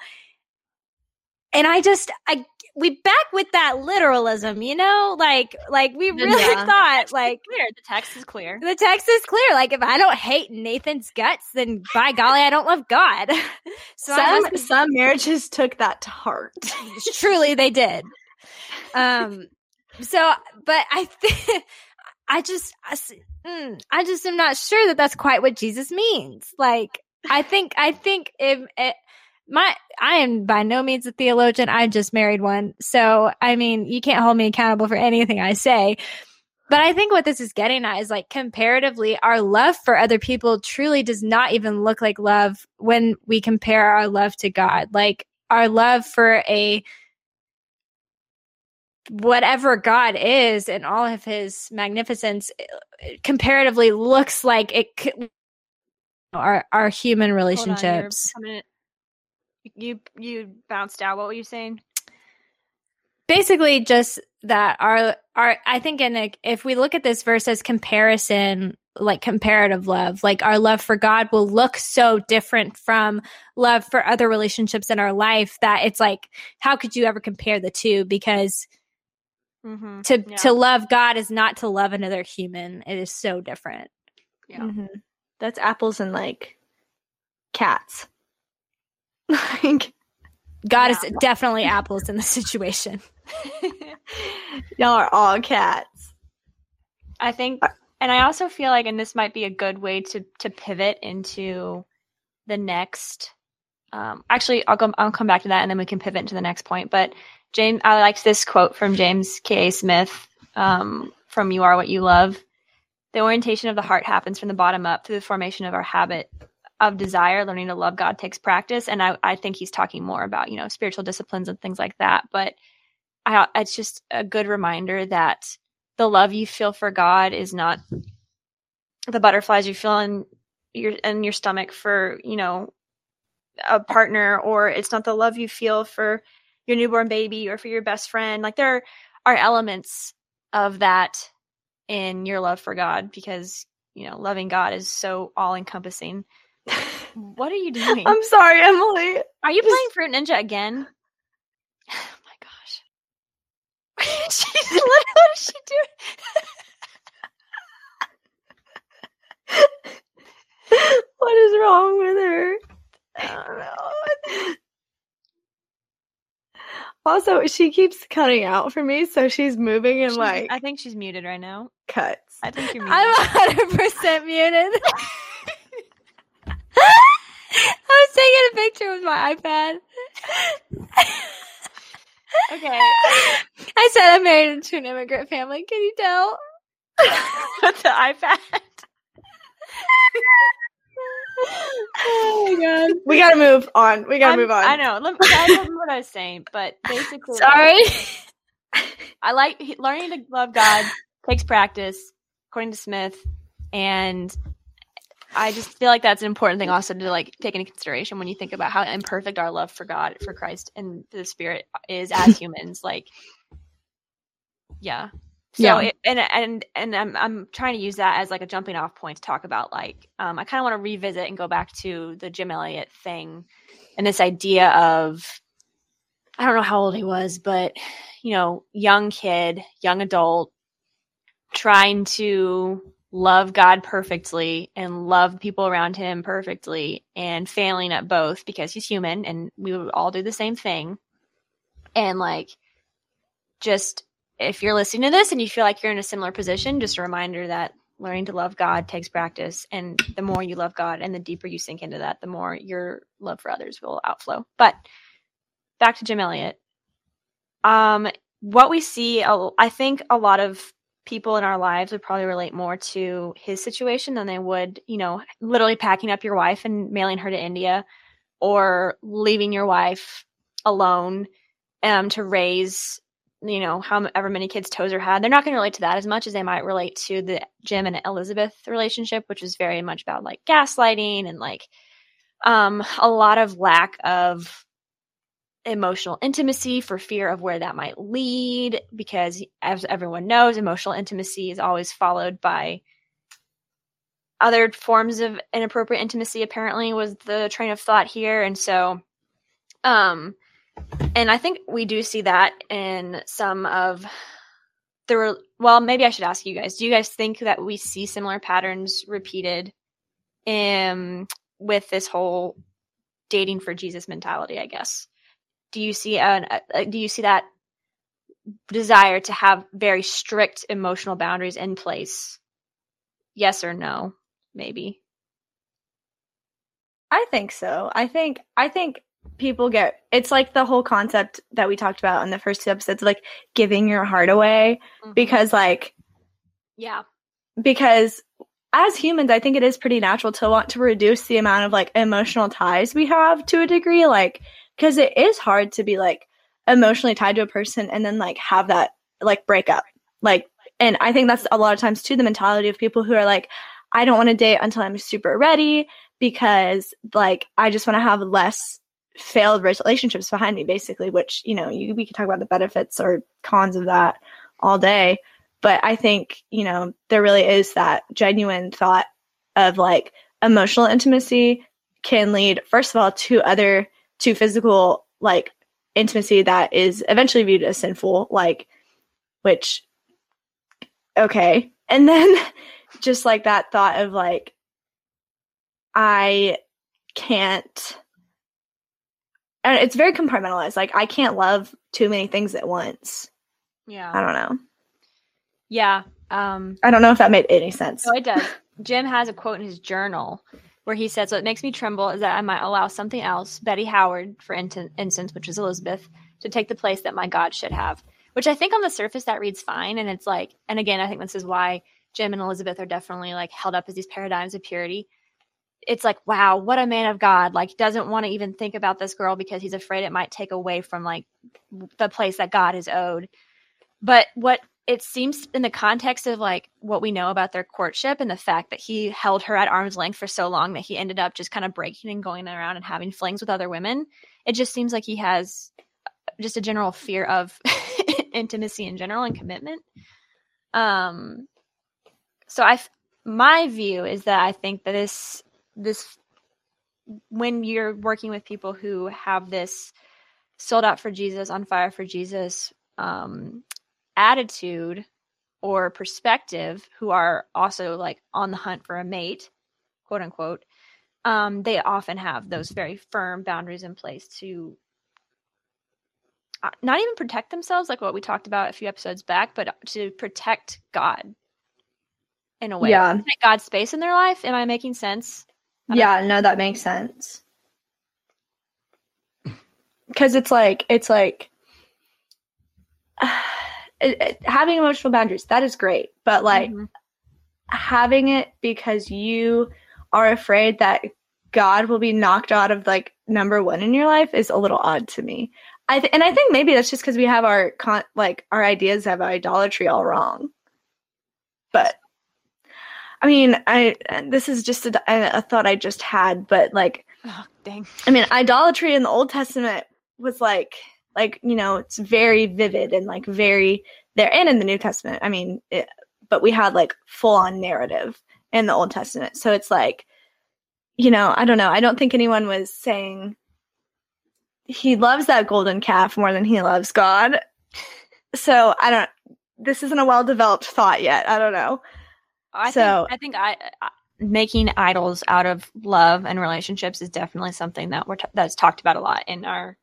And I just, I, we back with that literalism, you know, like, like we really Yeah. thought, like, clear. The text is clear. the text is clear. Like, if I don't hate Nathan's guts, then by golly, I don't love God. so some must some marriages took that to heart. truly they did um so but i think i just I, s- mm, I just am not sure that that's quite what jesus means like i think i think if it, my i am by no means a theologian. I just married one. So i mean you can't hold me accountable for anything i say. But i think what this is getting at is like comparatively our love for other people truly does not even look like love when we compare our love to god. Like our love for a whatever God is and all of his magnificence eh, comparatively looks like it could our our human on, relationships. coming- you you bounced out. What were you saying? Basically just that our our I think in a, if we look at this verse as comparison like comparative love, like our love for God will look so different from love for other relationships in our life that it's like how could you ever compare the two because Mm-hmm. to Yeah. to love God is not to love another human. It is so different. Yeah. Mhm. That's apples and like cats. Like God is definitely apples in the situation. y'all are all cats. I think, and I also feel like, and this might be a good way to to pivot into the next. Um, actually, I'll go. I'll come back to that, and then we can pivot into the next point. But James, I liked this quote from James K. A. Smith um, from "You Are What You Love." The orientation of the heart happens from the bottom up through the formation of our habit of desire. Learning to love God takes practice, and I, I think he's talking more about you know spiritual disciplines and things like that. But I, it's just a good reminder that the love you feel for God is not the butterflies you feel in your in your stomach for you know a partner, or it's not the love you feel for your newborn baby or for your best friend. Like there are elements of that in your love for God because you know loving God is so all encompassing. What are you doing? I'm sorry, Emily. Are you playing Fruit Ninja again? Oh my gosh. She's what is she doing? what is wrong with her? I don't know. Also, she keeps cutting out for me, so she's moving and She's- like I think she's muted right now. cuts. I think you're muted. I'm 100% muted. I was taking a picture with my iPad. okay. I said I'm married into an immigrant family. Can you tell? With the iPad. Oh my god. We gotta move on. We gotta I'm- move on. I know. Let me, I don't remember what I was saying, but basically, Sorry. I like learning to love God takes practice, according to Smith, and I just feel like that's an important thing also to like take into consideration when you think about how imperfect our love for God, for Christ, and the Spirit is as humans. Like, yeah. So Yeah. it, and and and I'm I'm trying to use that as like a jumping off point to talk about like um I kind of want to revisit and go back to the Jim Elliot thing and this idea of I don't know how old he was, but you know, young kid, young adult, trying to love God perfectly and love people around him perfectly and failing at both because he's human and we would all do the same thing. And like, just if you're listening to this and you feel like you're in a similar position, just a reminder that learning to love God takes practice. And the more you love God and the deeper you sink into that, the more your love for others will outflow. But back to Jim Elliot. Um, what we see, I think a lot of people in our lives would probably relate more to his situation than they would, you know, literally packing up your wife and mailing her to India or leaving your wife alone um, to raise you know, however many kids Tozer had, they're not going to relate to that as much as they might relate to the Jim and Elizabeth relationship, which is very much about like gaslighting and like um, a lot of lack of emotional intimacy for fear of where that might lead. Because as everyone knows, emotional intimacy is always followed by other forms of inappropriate intimacy, apparently, was the train of thought here. And so, um, and I think we do see that in some of the well, maybe I should ask you guys. Do you guys think that we see similar patterns repeated in with this whole dating for Jesus mentality, I guess? Do you see an uh, do you see that desire to have very strict emotional boundaries in place? Yes or no? Maybe. I think so. I think I think people get it's like the whole concept that we talked about in the first two episodes like giving your heart away mm-hmm. because like yeah because as humans i think it is pretty natural to want to reduce the amount of like emotional ties we have to a degree like because it is hard to be like emotionally tied to a person and then like have that like break up. Like and i think that's a lot of times too the mentality of people who are like i don't want to date until i'm super ready because like i just want to have less failed relationships behind me basically which you know you, we could talk about the benefits or cons of that all day. But i think you know there really is that genuine thought of like emotional intimacy can lead first of all to other to physical like intimacy that is eventually viewed as sinful like which okay and then just like that thought of like i can't and it's very compartmentalized. Like I can't love too many things at once. Yeah. I don't know. Yeah. Um I don't know if that made any sense. No, it does. Jim has a quote in his journal where he says, "What makes me tremble is that I might allow something else, Betty Howard, for in- instance, which is Elizabeth, to take the place that my God should have." Which I think on the surface that reads fine, and it's like, and again, I think this is why Jim and Elizabeth are definitely like held up as these paradigms of purity it's like wow what a man of god like doesn't want to even think about this girl because he's afraid it might take away from like the place that god is owed but what it seems in the context of like what we know about their courtship and the fact that he held her at arm's length for so long that he ended up just kind of breaking and going around and having flings with other women it just seems like he has just a general fear of intimacy in general and commitment. Um so i my view is that i think that this this when you're working with people who have this sold out for Jesus, on fire for Jesus um, attitude or perspective, who are also like on the hunt for a mate, quote unquote, um, they often have those very firm boundaries in place to uh, not even protect themselves, like what we talked about a few episodes back, but to protect God in a way. Yeah. God's space in their life. Am I making sense? Yeah, no, that makes sense. Because it's like it's like it, it, having emotional boundaries that is great, but like mm-hmm. having it because you are afraid that God will be knocked out of like number one in your life is a little odd to me. I th- and I think maybe that's just because we have our con- like our ideas of idolatry all wrong. But I mean, I this is just a, a thought I just had, but like, oh, dang. I mean, idolatry in the Old Testament was like, like you know, it's very vivid and like very there, and in the New Testament. I mean, it, but we had like full on narrative in the Old Testament, so it's like, you know, I don't know. I don't think anyone was saying he loves that golden calf more than he loves God. So I don't. This isn't a well developed thought yet. I don't know. I So- think I think I, I making idols out of love and relationships is definitely something that we're t- that's talked about a lot in our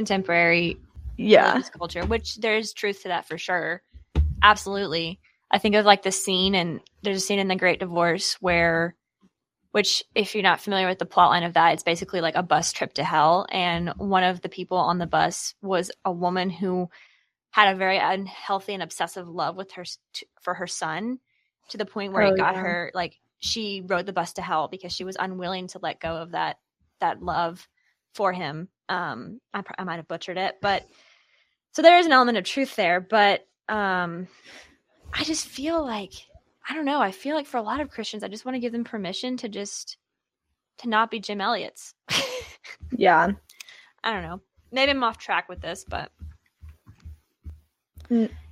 contemporary Yeah. culture, which there's truth to that for sure. Absolutely. I think of like the scene and there's a scene in the Great Divorce where which if you're not familiar with the plot line of that, it's basically like a bus trip to hell. And one of the people on the bus was a woman who had a very unhealthy and obsessive love with her for her son to the point where Oh, it got yeah. her like she rode the bus to hell because she was unwilling to let go of that that love for him. Um, I, I might have butchered it, but so there is an element of truth there. But um, I just feel like I don't know. I feel like for a lot of Christians, I just want to give them permission to just to not be Jim Elliot's. Yeah. I don't know. Maybe I'm off track with this, but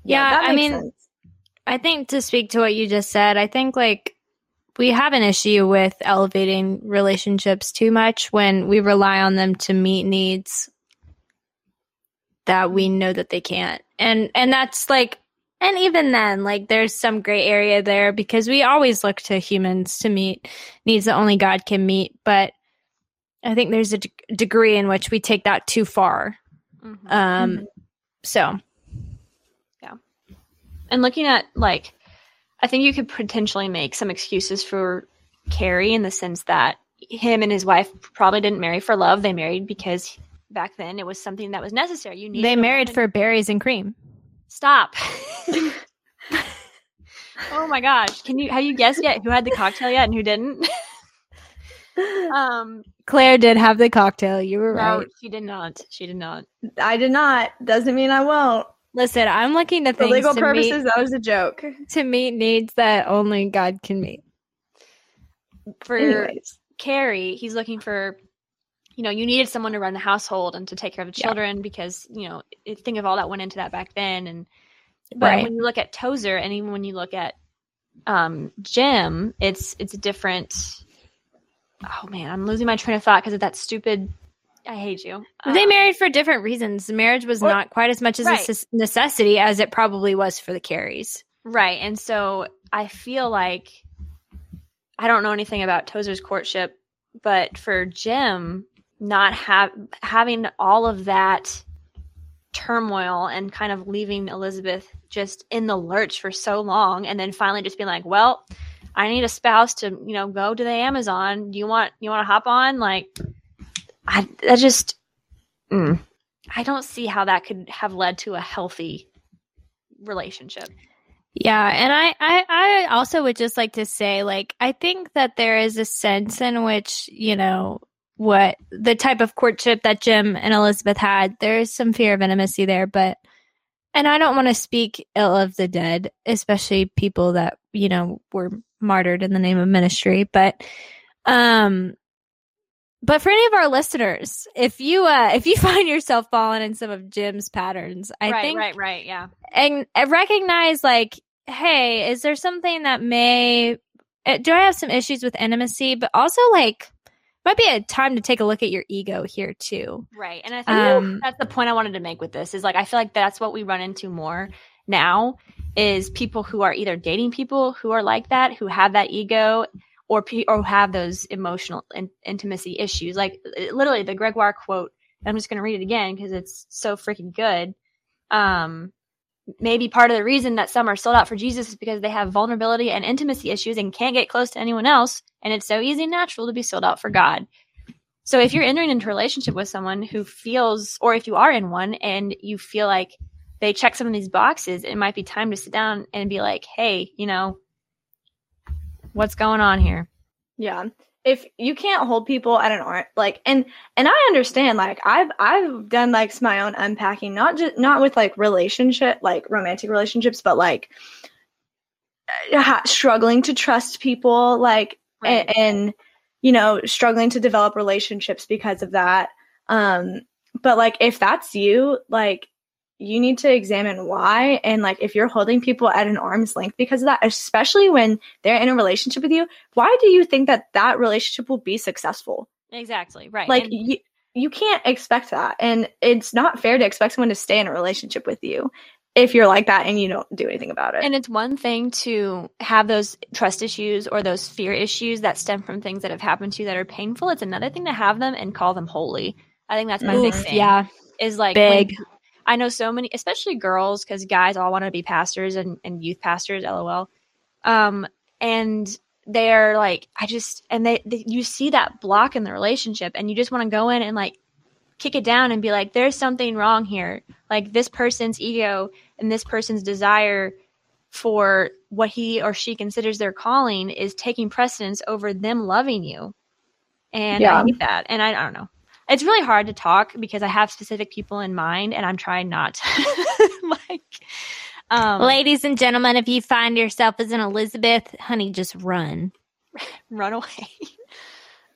Yeah, that I mean, sense. I think to speak to what you just said, I think like we have an issue with elevating relationships too much when we rely on them to meet needs that we know that they can't. And and that's like and even then like there's some gray area there because we always look to humans to meet needs that only God can meet, but I think there's a degree in which we take that too far. Um Mhm. so yeah. and looking at like i think you could potentially make some excuses for Carey in the sense that him and his wife probably didn't marry for love they married because back then it was something that was necessary you need they married for berries and cream. stop oh my gosh can you have you guessed yet who had the cocktail yet and who didn't um Claire did have the cocktail. You were no right. she did not she did not I did not. Doesn't mean I won't. Listen, I'm looking to For things legal to purposes, meet, that was a joke. to meet needs that only God can meet. for Anyways. Carey, he's looking for, you know, you needed someone to run the household and to take care of the Yeah. children because, you know, think of all that went into that back then. And, but Right. when you look at Tozer and even when you look at um, Jim, it's, it's a different, oh man, I'm losing my train of thought because of that stupid, I hate you. they Um, married for different reasons. Marriage was Or- not quite as much as a Right. sus- necessity as it probably was for the Careys. Right. And so I feel like I don't know anything about Tozer's courtship, but for Jim not have having all of that turmoil and kind of leaving Elizabeth just in the lurch for so long and then finally just being like, "Well, I need a spouse to, you know, go to the Amazon. Do you want you want to hop on?" Like I that just mm, I don't see how that could have led to a healthy relationship. Yeah, and I, I, I also would just like to say, like, I think that there is a sense in which, you know, what the type of courtship that Jim and Elizabeth had, there is some fear of intimacy there, but, and I don't want to speak ill of the dead, especially people that, you know, were martyred in the name of ministry, but, um, but for any of our listeners, if you uh if you find yourself falling in some of Jim's patterns, I right, think right, right, yeah. and recognize like hey is there something that may uh, do i have some issues with intimacy but also like might be a time to take a look at your ego here too Right. And I think Um, that's the point I wanted to make with this is like I feel like that's what we run into more now is people who are either dating people who are like that, who have that ego or pe- or have those emotional in- intimacy issues. Like literally the Gregoire quote, I'm just going to read it again because it's so freaking good. Um maybe part of the reason that some are sold out for Jesus is because they have vulnerability and intimacy issues and can't get close to anyone else and it's so easy and natural to be sold out for God. So if you're entering into a relationship with someone who feels, or if you are in one and you feel like they check some of these boxes, it might be time to sit down and be like, hey, you know, what's going on here? Yeah. If you can't hold people at an arm like and and I understand like I've I've done like my own unpacking not just not with like relationship like romantic relationships but like uh, ha- struggling to trust people like and, and you know struggling to develop relationships because of that um but like if that's you like you need to examine why and like if you're holding people at an arm's length because of that especially when they're in a relationship with you why do you think that that relationship will be successful Exactly. Right. like And- you you can't expect that. And it's not fair to expect someone to stay in a relationship with you if you're like that and you don't do anything about it. And it's one thing to have those trust issues or those fear issues that stem from things that have happened to you that are painful. It's another thing to have them and call them holy. I think that's my big thing. yeah. Is like when- Big. I know so many, especially girls, because guys all want to be pastors and, and youth pastors, lol. Um, and they're like, I just, and they, they, you see that block in the relationship, and you just want to go in and like kick it down and be like, there's something wrong here. Like this person's ego and this person's desire for what he or she considers their calling is taking precedence over them loving you. And I hate that. And I, I don't know. It's really hard to talk because I have specific people in mind and I'm trying not to like um Ladies and gentlemen, if you find yourself as an Elizabeth, honey, just run. run away.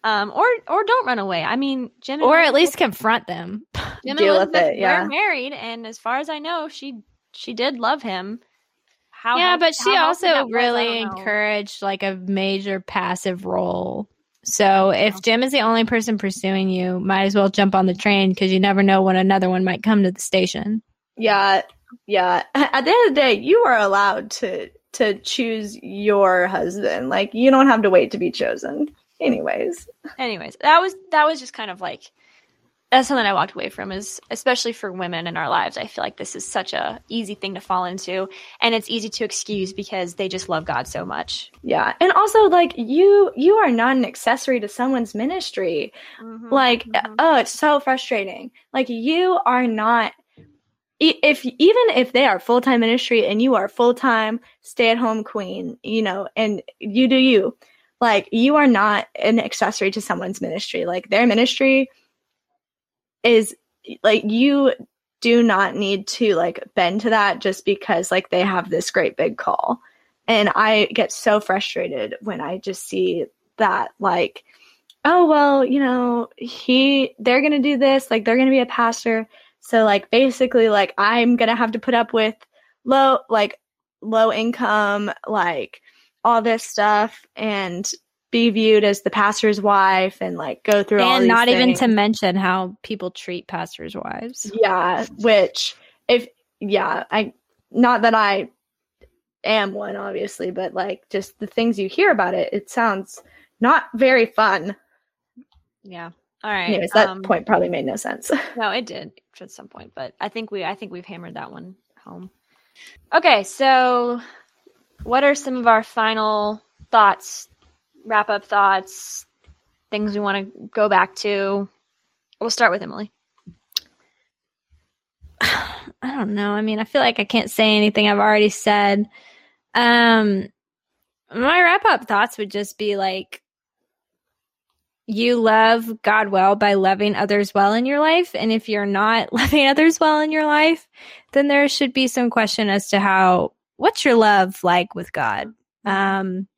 um or or don't run away. I mean Jim Or at least confront them. Jim Deal and with it, yeah. were married and as far as I know she she did love him. How yeah, health- but she also that was, really encouraged like a major passive role. So if Jim is the only person pursuing you, might as well jump on the train because you never know when another one might come to the station. Yeah, yeah. At the end of the day, you are allowed to to choose your husband. Like you don't have to wait to be chosen. Anyways, anyways that was that was just kind of like that's something i walked away from is especially for women in our lives i feel like this is such a easy thing to fall into and it's easy to excuse because they just love god so much yeah. And also like you you are not an accessory to someone's ministry. Like Mhm. oh, it's so frustrating. Like you are not if even if they are full-time ministry and you are full-time stay-at-home queen, you know, and you do you. Like you are not an accessory to someone's ministry. Like their ministry is like you do not need to like bend to that just because like they have this great big call. And I get so frustrated when I just see that like oh well, you know, he they're going to do this, like they're going to be a pastor. So like basically like I'm going to have to put up with low like low income like all this stuff and be viewed as the pastor's wife and like go through all and not even to mention how people treat pastors' wives. Yeah, which if yeah, I not that I am one obviously, but like just the things you hear about it, it sounds not very fun. yeah all right Anyways, that um, point probably made no sense. no it did at some point but i think we i think we've hammered that one home okay so what are some of our final thoughts wrap up thoughts things we want to go back to we'll start with emily I don't know. I mean, I feel like I can't say anything I've already said. Um my wrap up thoughts would just be like you love God well by loving others well in your life and if you're not loving others well in your life, then there should be some question as to how what's your love like with God? Um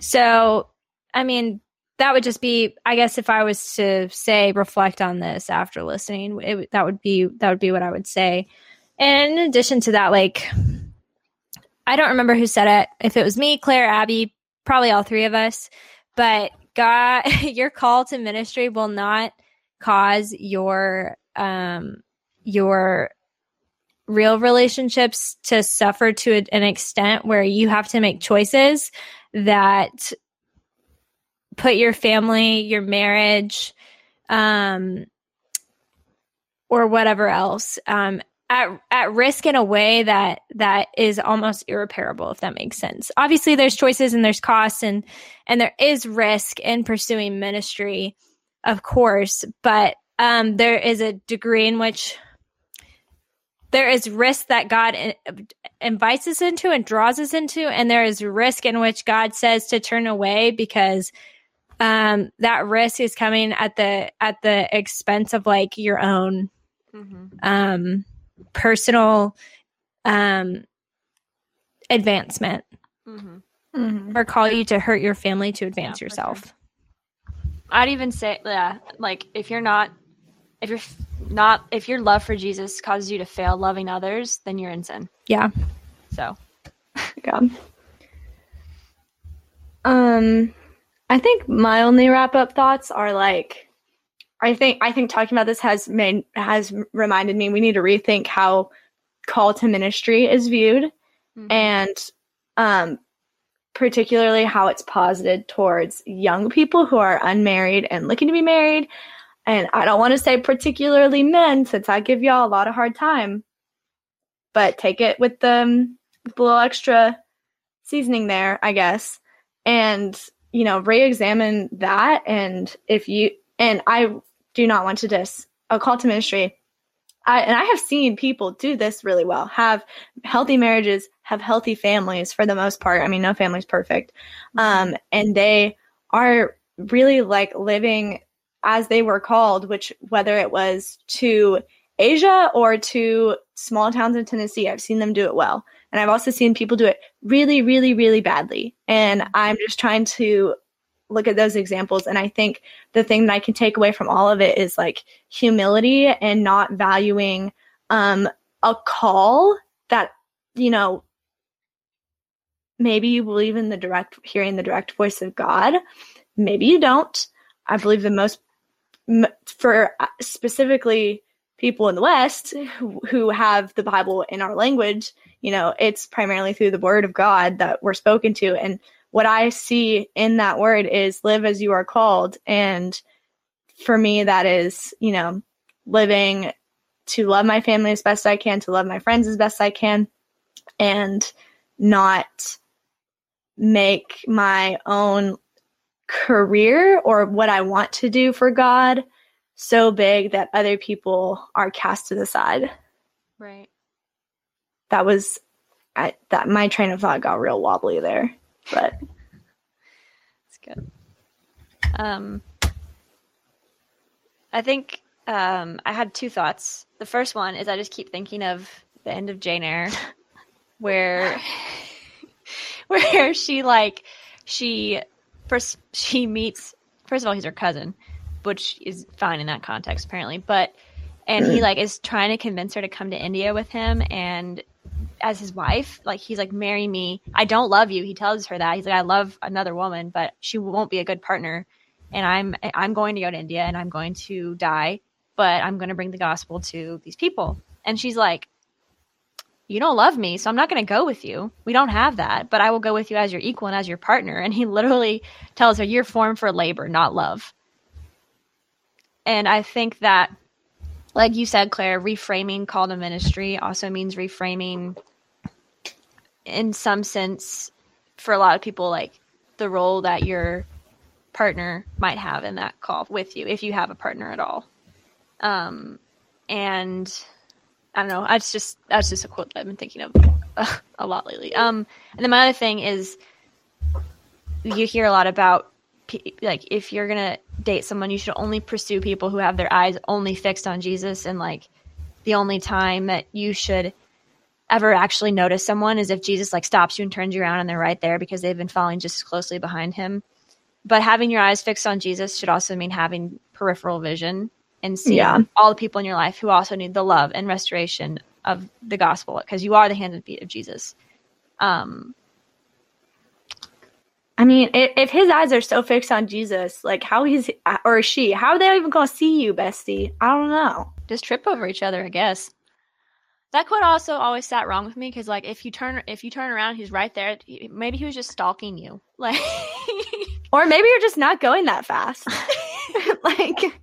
so, I mean, that would just be, I guess, if I was to say reflect on this after listening, it, that would be that would be what I would say. And in addition to that, like, I don't remember who said it. If it was me, Claire, Abby, probably all three of us. But God, your call to ministry will not cause your um your real relationships to suffer to an extent where you have to make choices that put your family, your marriage, um, or whatever else um, at at risk in a way that that is almost irreparable, if that makes sense. Obviously, there's choices and there's costs and and there is risk in pursuing ministry, of course, but um, there is a degree in which there is risk that God in- invites us into and draws us into, and there is risk in which God says to turn away because um, that risk is coming at the at the expense of like your own um, personal um, advancement, Mhm. or call you to hurt your family to advance Yeah, for yourself. I'd even say, yeah, like if you're not, if you're not, if your love for Jesus causes you to fail loving others, then you're in sin. Yeah. So, Yeah. Um, I think my only wrap up thoughts are like, I think I think talking about this has made has reminded me we need to rethink how call to ministry is viewed Mhm. and um particularly how it's posited towards young people who are unmarried and looking to be married and I don't want to say particularly men since I give y'all a lot of hard time but take it with the um, with a little extra seasoning there I guess and you know re-examine that and if you and I do not want to diss a call to ministry I, and I have seen people do this really well, have healthy marriages, have healthy families for the most part. I mean, no family's perfect. Um, and they are really like living as they were called, which whether it was to Asia or to small towns in Tennessee, I've seen them do it well. And I've also seen people do it really, really, really badly. And I'm just trying to look at those examples. And I think the thing that I can take away from all of it is like humility and not valuing um, a call that, you know, maybe you believe in the direct, hearing the direct voice of God. Maybe you don't. I believe the most, for uh, specifically people in the West who, who have the Bible in our language, you know, it's primarily through the word of God that we're spoken to. And what I see in that word is live as you are called. And for me, that is, you know, living to love my family as best I can, to love my friends as best I can, and not make my own career or what I want to do for God so big that other people are cast to the side. Right. That was I, that my train of thought got real wobbly there, but It's good. Um, I think um, I had two thoughts. The first one is I just keep thinking of the end of Jane Eyre, where where she like she first she meets first of all he's her cousin, which is fine in that context apparently, but and he like is trying to convince her to come to India with him and as his wife like he's like marry me. I don't love you. He tells her that. He's like i love another woman but she won't be a good partner and i'm i'm going to go to india and i'm going to die but i'm going to bring the gospel to these people. And she's like you don't love me so i'm not going to go with you. We don't have that but i will go with you as your equal and as your partner. And he literally tells her you're formed for labor not love. And i think that like you said, Claire, reframing call to ministry also means reframing, in some sense, for a lot of people, like the role that your partner might have in that call with you, if you have a partner at all. Um, and I don't know. That's just that's just a quote that I've been thinking of uh, a lot lately. Um, and then my other thing is, you hear a lot about like if you're gonna date someone, you should only pursue people who have their eyes only fixed on Jesus, and like the only time that you should ever actually notice someone is if Jesus like stops you and turns you around and they're right there because they've been following just as closely behind him. But having your eyes fixed on Jesus should also mean having peripheral vision and see Yeah. all the people in your life who also need the love and restoration of the gospel because you are the hands and feet of Jesus. Um, I mean, if, if his eyes are so fixed on Jesus, like how he's or she, how are they even gonna see you, bestie? I don't know. just trip over each other, I guess. That quote also always sat wrong with me because, like, if you turn if you turn around, he's right there. Maybe he was just stalking you, like. Or maybe you're just not going that fast. like,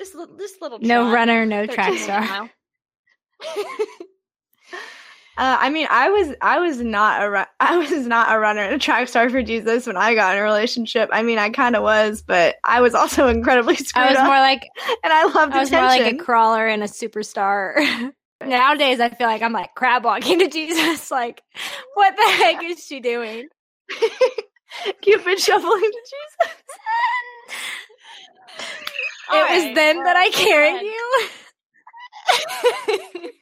just little No runner, no track star. uh, I mean, I was I was not a I was not a runner and a track star for Jesus when I got in a relationship. I mean, I kind of was, but I was also incredibly screwed I was up, more like and I loved I was attention. more like a crawler and a superstar. Nowadays, I feel like I'm like crab walking to Jesus. Like, what the heck is she doing? Cupid shuffling to Jesus. All it was right, then that I carried you.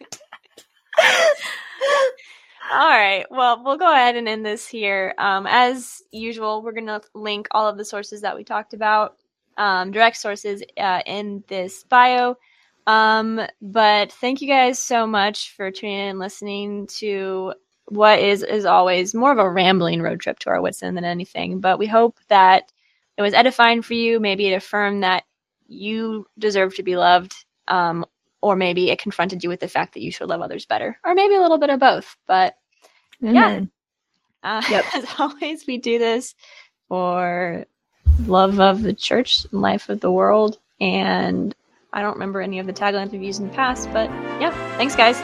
All right. Well, we'll go ahead and end this here. Um, as usual, we're going to link all of the sources that we talked about, um, direct sources uh, in this bio. Um, but thank you guys so much for tuning in and listening to what is, as always, more of a rambling road trip to our wits end than anything. But we hope that it was edifying for you. Maybe it affirmed that you deserve to be loved. Um, or maybe it confronted you with the fact that you should love others better, or maybe a little bit of both. But Yeah. uh, Yep. as always, we do this for love of the church, and life of the world, and I don't remember any of the taglines we've used in the past, but yeah, thanks, guys.